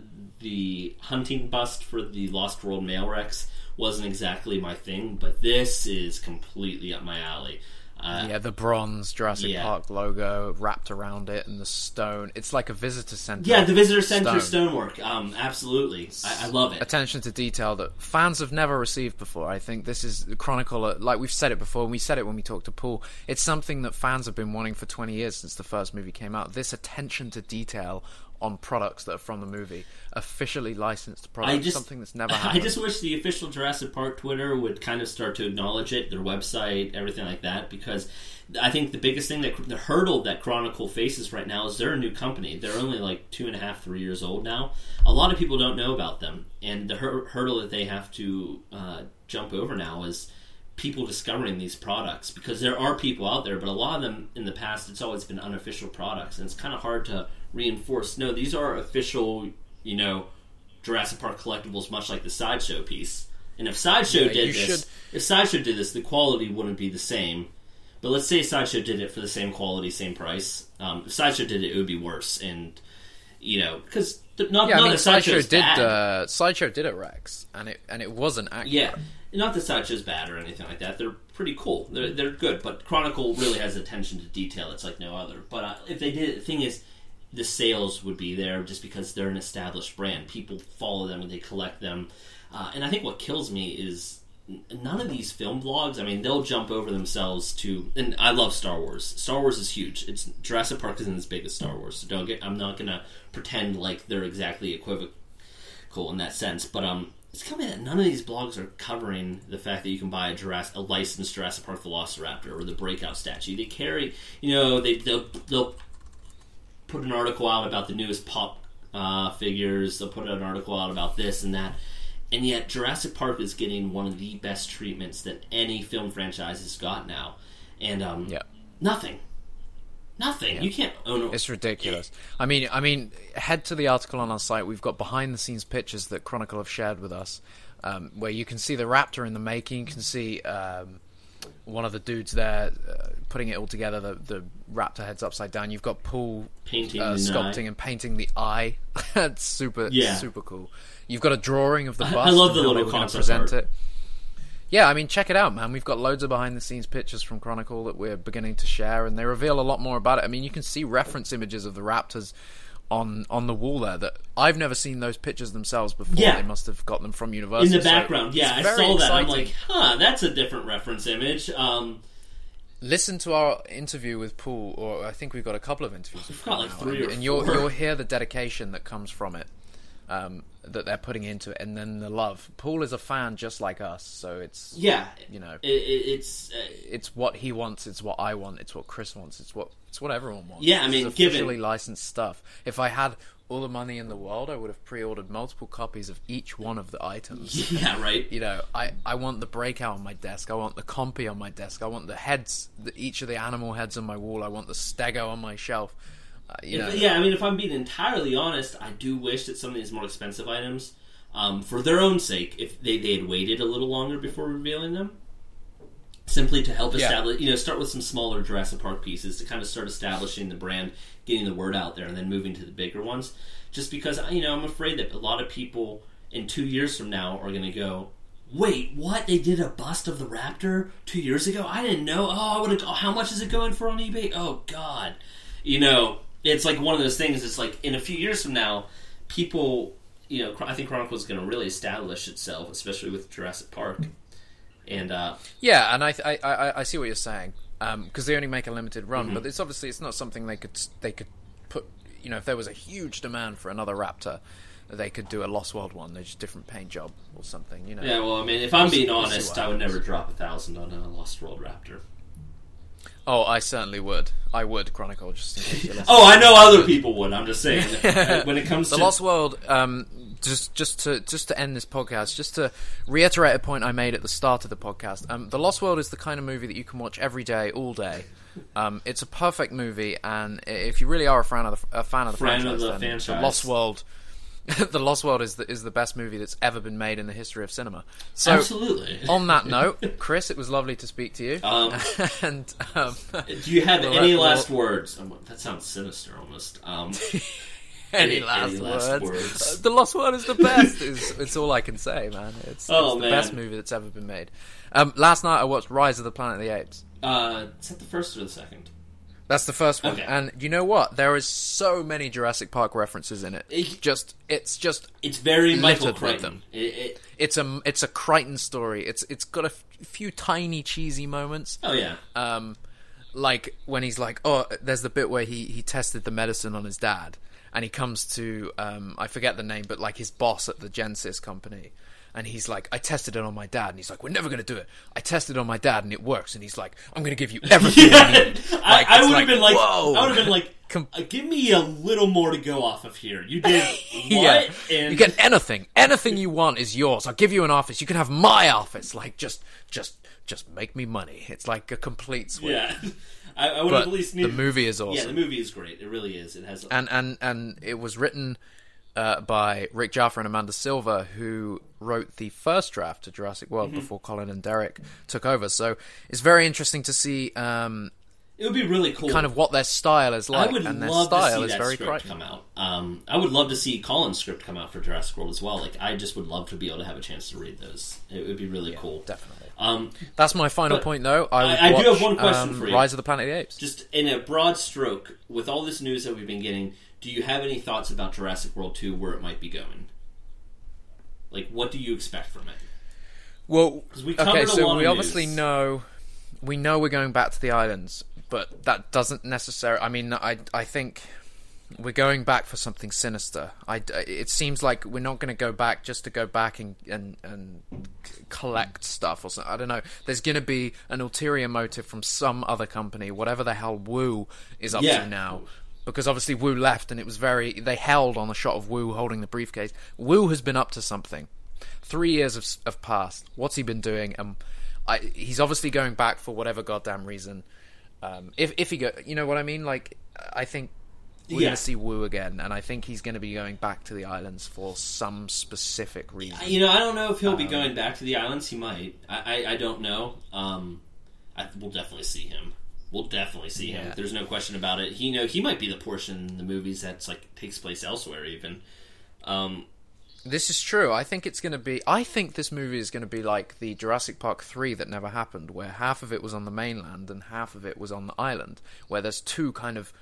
the hunting bust for the Lost World Male Rex wasn't exactly my thing, but this is completely up my alley. Uh, Yeah, the bronze Jurassic Yeah. Park logo wrapped around it, and the stone. It's like a visitor center. yeah, the visitor center Stone. stonework. Um, absolutely, I, I love it. attention to detail that fans have never received before. I think this is Chronicle, like we've said it before, and we said it when we talked to Paul. It's something that fans have been wanting for 20 years since the first movie came out. This attention to detail on products that are from the movie, officially licensed products, I just something that's never Happened. I just wish the official Jurassic Park Twitter would kind of start to acknowledge it, their website, everything like that, because I think the biggest thing that the hurdle that Chronicle faces right now is they're a new company. They're only like two and a half, three years old now. A lot of people don't know about them, and the hur- hurdle that they have to uh, jump over now is people discovering these products because there are people out there, but a lot of them in the past it's always been unofficial products, and it's kind of hard to reinforce. No, these are official, you know, Jurassic Park collectibles, much like the sideshow piece. And if sideshow Yeah, did this, should- if sideshow did this, the quality wouldn't be the same. But let's say sideshow did it for the same quality, same price. Um, if sideshow did it, it would be worse. And you know, because not yeah, I mean, Sideshow did uh, Sideshow did it Rex, and it and it wasn't accurate. Yeah, not that Sideshow's bad or anything like that. They're pretty cool. They're they're good. But Chronicle really has attention to detail. It's like no other. But uh, if they did, the thing is, the sales would be there just because they're an established brand. People follow them and they collect them. Uh, and I think what kills me is none of these film vlogs. I mean, they'll jump over themselves to. And I love Star Wars. Star Wars is huge. It's Jurassic Park isn't as big as Star Wars. So don't get. I'm not gonna pretend like they're exactly equivocal in that sense. But um, it's coming that none of these blogs are covering the fact that you can buy a Jurassic, a licensed Jurassic Park Velociraptor or the Breakout statue. They carry, you know, they they'll, they'll put an article out about the newest pop uh, figures. They'll put an article out about this and that. And yet, Jurassic Park is getting one of the best treatments that any film franchise has got now. And um, Yeah. nothing, nothing. You can't own. A, It's ridiculous. I mean, I mean, head to the article on our site. We've got behind the scenes pictures that Chronicle have shared with us, um, where you can see the Raptor in the making. You can see um, one of the dudes there uh, putting it all together. The, the Raptor head's upside down. You've got Paul Painting uh, sculpting eye. and painting the eye. That's super, Yeah. super cool. You've got a drawing of the I- bust. I love the little they were gonna concept present art. it. Yeah, I mean, check it out, man. We've got loads of behind the scenes pictures from Chronicle that we're beginning to share, and they reveal a lot more about it. I mean, you can see reference images of the Raptors on on the wall there that I've never seen those pictures themselves before. Yeah. They must have got them from university. in the so background, yeah, I saw very that. I'm like, huh, that's a different reference image. Um, listen to our interview with Paul, or I think we've got a couple of interviews. with got like three and, or and you'll you'll hear the dedication that comes from it. Um, that they're putting into it, and then the love. Paul is a fan just like us, so it's Yeah, you know it, it, it's uh, it's what he wants, it's what I want, it's what Chris wants, it's what it's what everyone wants. Yeah, I mean, it's given- officially licensed stuff. If I had all the money in the world, I would have pre-ordered multiple copies of each one of the items. yeah, right. You know, I, I want the breakout on my desk. I want the compy on my desk. I want the heads, the, each of the animal heads on my wall. I want the stego on my shelf. Uh, you know, If- yeah, I mean, if I'm being entirely honest, I do wish that some of these more expensive items, um, for their own sake, if they they had waited a little longer before revealing them, simply to help Yeah. establish, you know, start with some smaller Jurassic Park pieces to kind of start establishing the brand, getting the word out there, and then moving to the bigger ones. Just because you know, I'm afraid that a lot of people in two years from now are going to go. Wait, what? They did a bust of the Raptor two years ago? I didn't know. Oh, I would have. How much is it going for on eBay? Oh God, you know, it's like one of those things. It's like in a few years from now, people, you know, I think Chronicle is going to really establish itself, especially with Jurassic Park. And uh, Yeah, and I I, I, I see what you're saying because they only make a limited run, but it's obviously it's not something they could they could put. You know, if there was a huge demand for another Raptor, they could do a Lost World one. There's just different paint job or something. You know. yeah, well, I mean, if I'm being honest, I would never drop a thousand on a Lost World Raptor. Oh, I certainly would. I would Chronicle just in case you're listening. Oh, I know other people would. I'm just saying. uh, when it comes The to the Lost World. Um, just, just to, just to end this podcast, just to reiterate a point I made at the start of the podcast. Um, the Lost World is the kind of movie that you can watch every day, all day. Um, it's a perfect movie, and if you really are a fan of the, a fan of the Fan of franchise, the then franchise. the Lost World, the Lost World is the, is the best movie that's ever been made in the history of cinema. So, absolutely. on that note, Chris, it was lovely to speak to you. Um, and um, do you have any last well- words? Um, that sounds sinister, almost. Um, any, any last, last words? words? Uh, The Lost World is the best. it's, it's all I can say, man. It's, Oh, it's the man. best movie that's ever been made. Um, last night I watched Rise of the Planet of the Apes. uh, is that the first or the second? That's the first one, Okay. and you know what? There is so many Jurassic Park references in it. It- just, it's just, It's very Michael Crichton. them. It, it, it's a, it's a Crichton story. It's, it's got a f- few tiny cheesy moments. oh yeah. um, like when he's like, oh, there's the bit where he he tested the medicine on his dad, and he comes to um, I forget the name, but like his boss at the Genesis company. And he's like, I tested it on my dad, and he's like, we're never gonna do it. I tested it on my dad, and it works. And he's like, I'm gonna give you everything. you need. I, Like, I it's would have like, been like, whoa. I would have been like, Com- uh, give me a little more to go off of here. You did what? Yeah. And you get anything, anything you want is yours. I'll give you an office. You can have my office. Like just, just, just make me money. It's like a complete switch. yeah, I, I would have But at least the movie is awesome. Yeah, the movie is great. It really is. It has. and and and it was written uh, by Rick Jaffa and Amanda Silver, who wrote the first draft to Jurassic World Mm-hmm. before Colin and Derek took over. So it's very interesting to see um, it would be really cool. kind of what their style is like, I would and their love to style see is that very script Crichton. come out. Um, I would love to see Colin's script come out for Jurassic World as well. Like, I just would love to be able to have a chance to read those. It would be really cool. Definitely. Um, That's my final point, though. I, would I- I do have one question um, for you. Rise of the Planet of the Apes. just in a broad stroke, with all this news that we've been getting, do you have any thoughts about Jurassic World 2, where it might be going? Like, what do you expect from it? Well, we okay, so we obviously news. know we know we're going back to the islands, but that doesn't necessarily. I mean, I I think we're going back for something sinister. I it seems like we're not going to go back just to go back and and and collect stuff or something. I don't know. There's going to be an ulterior motive from some other company, whatever the hell Wu is up Yeah. to now. Because obviously Wu left, and it was very. They held on the shot of Wu holding the briefcase. Wu has been up to something three years have, have passed. What's he been doing? Um, I, he's obviously going back for whatever goddamn reason. Um, if if he go, you know what I mean? Like, I think we're Yeah. going to see Wu again, and I think he's going to be going back to the islands for some specific reason. You know, I don't know if he'll Um, be going back to the islands. He might. I, I, I don't know. Um, I, we'll definitely see him. We'll definitely see him. Yeah. There's no question about it. He you know he might be the portion in the movies that's like takes place elsewhere. Even. Um, This is true. I think it's going to be. I think this movie is going to be like the Jurassic Park three that never happened, where half of it was on the mainland and half of it was on the island, where there's two kind of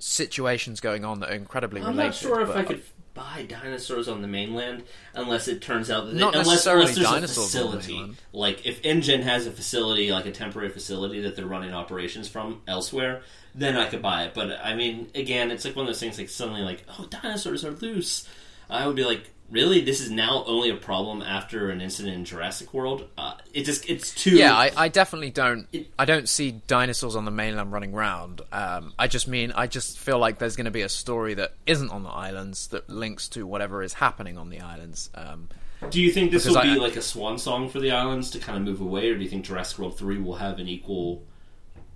situations going on that are incredibly I'm related. not sure if I could buy dinosaurs on the mainland unless it turns out that they, Not unless, necessarily unless there's dinosaurs a on the facility. mainland. Like if InGen has a facility, like a temporary facility that they're running operations from elsewhere, then I could buy it. But I mean, again, it's like one of those things. Like suddenly, like oh, dinosaurs are loose. I would be like, really this is now only a problem after an incident in Jurassic World. Uh, it just it's too Yeah, I, I definitely don't. I don't see dinosaurs on the mainland running around. Um, I just mean I just feel like there's going to be a story that isn't on the islands that links to whatever is happening on the islands. Um, Do you think this will I- be like a swan song for the islands to kind of move away, or do you think Jurassic World three will have an equal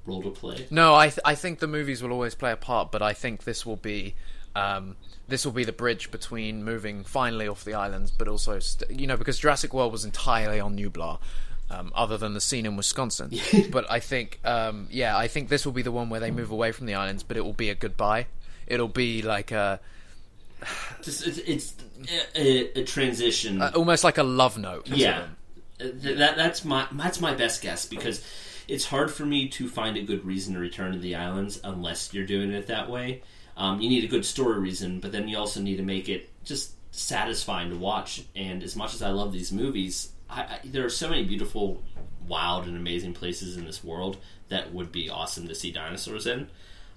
role to play? no, I th- I think the movies will always play a part, but I think this will be. Um, this will be the bridge between moving finally off the islands, but also, st- you know, because Jurassic World was entirely on Nublar, um, other than the scene in Wisconsin. but I think, um, yeah, I think this will be the one where they move away from the islands, but it will be a goodbye. It'll be like a Just, it's, it's a, a transition. almost like a love note. yeah. Uh, th- that that's my that's my best guess because it's hard for me to find a good reason to return to the islands unless you're doing it that way. Um, you need a good story reason, but then you also need to make it just satisfying to watch. And as much as I love these movies, I, I, there are so many beautiful, wild, and amazing places in this world that would be awesome to see dinosaurs in.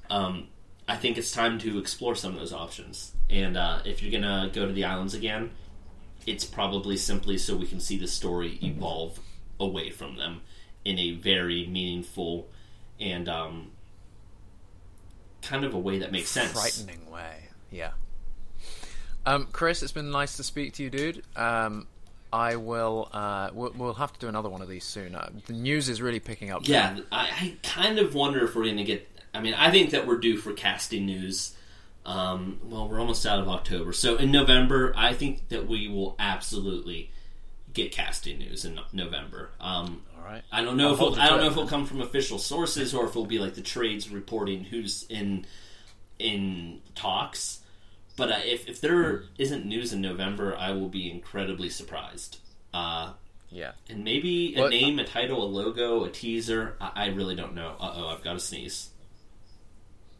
Um, I think it's time to explore some of those options. And uh, if you're gonna go to the islands again, it's probably simply so we can see the story evolve away from them in a very meaningful and um, kind of a way that makes sense. frightening way. Yeah. Um, Chris, it's been nice to speak to you, dude. Um, I will. Uh, we'll, we'll have to do another one of these soon. Uh, the news is really picking up. Yeah, I, I kind of wonder if we're going to get. I mean, I think that we're due for casting news. Um, well, we're almost out of October, so in November, I think that we will absolutely get casting news in November. Um, right. I don't know I'll if it'll, I don't know if it'll come from official sources or if it'll be like the trades reporting who's in in talks. But uh, if if there isn't news in November, I will be incredibly surprised. Uh, Yeah. and maybe a What- name, a title, a logo, a teaser. I, I really don't know. Uh oh, I've got to sneeze.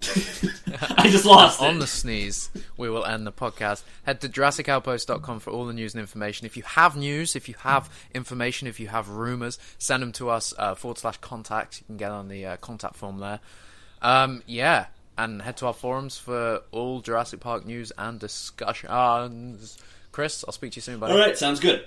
I just lost On it. the sneeze, we will end the podcast. Head to JurassicOutpost.com for all the news and information. If you have news, if you have information, if you have rumors, send them to us uh, forward slash contacts. You can get on the uh, contact form there. Um, yeah, and head to our forums for all Jurassic Park news and discussions. Chris, I'll speak to you soon, buddy. All right, sounds good.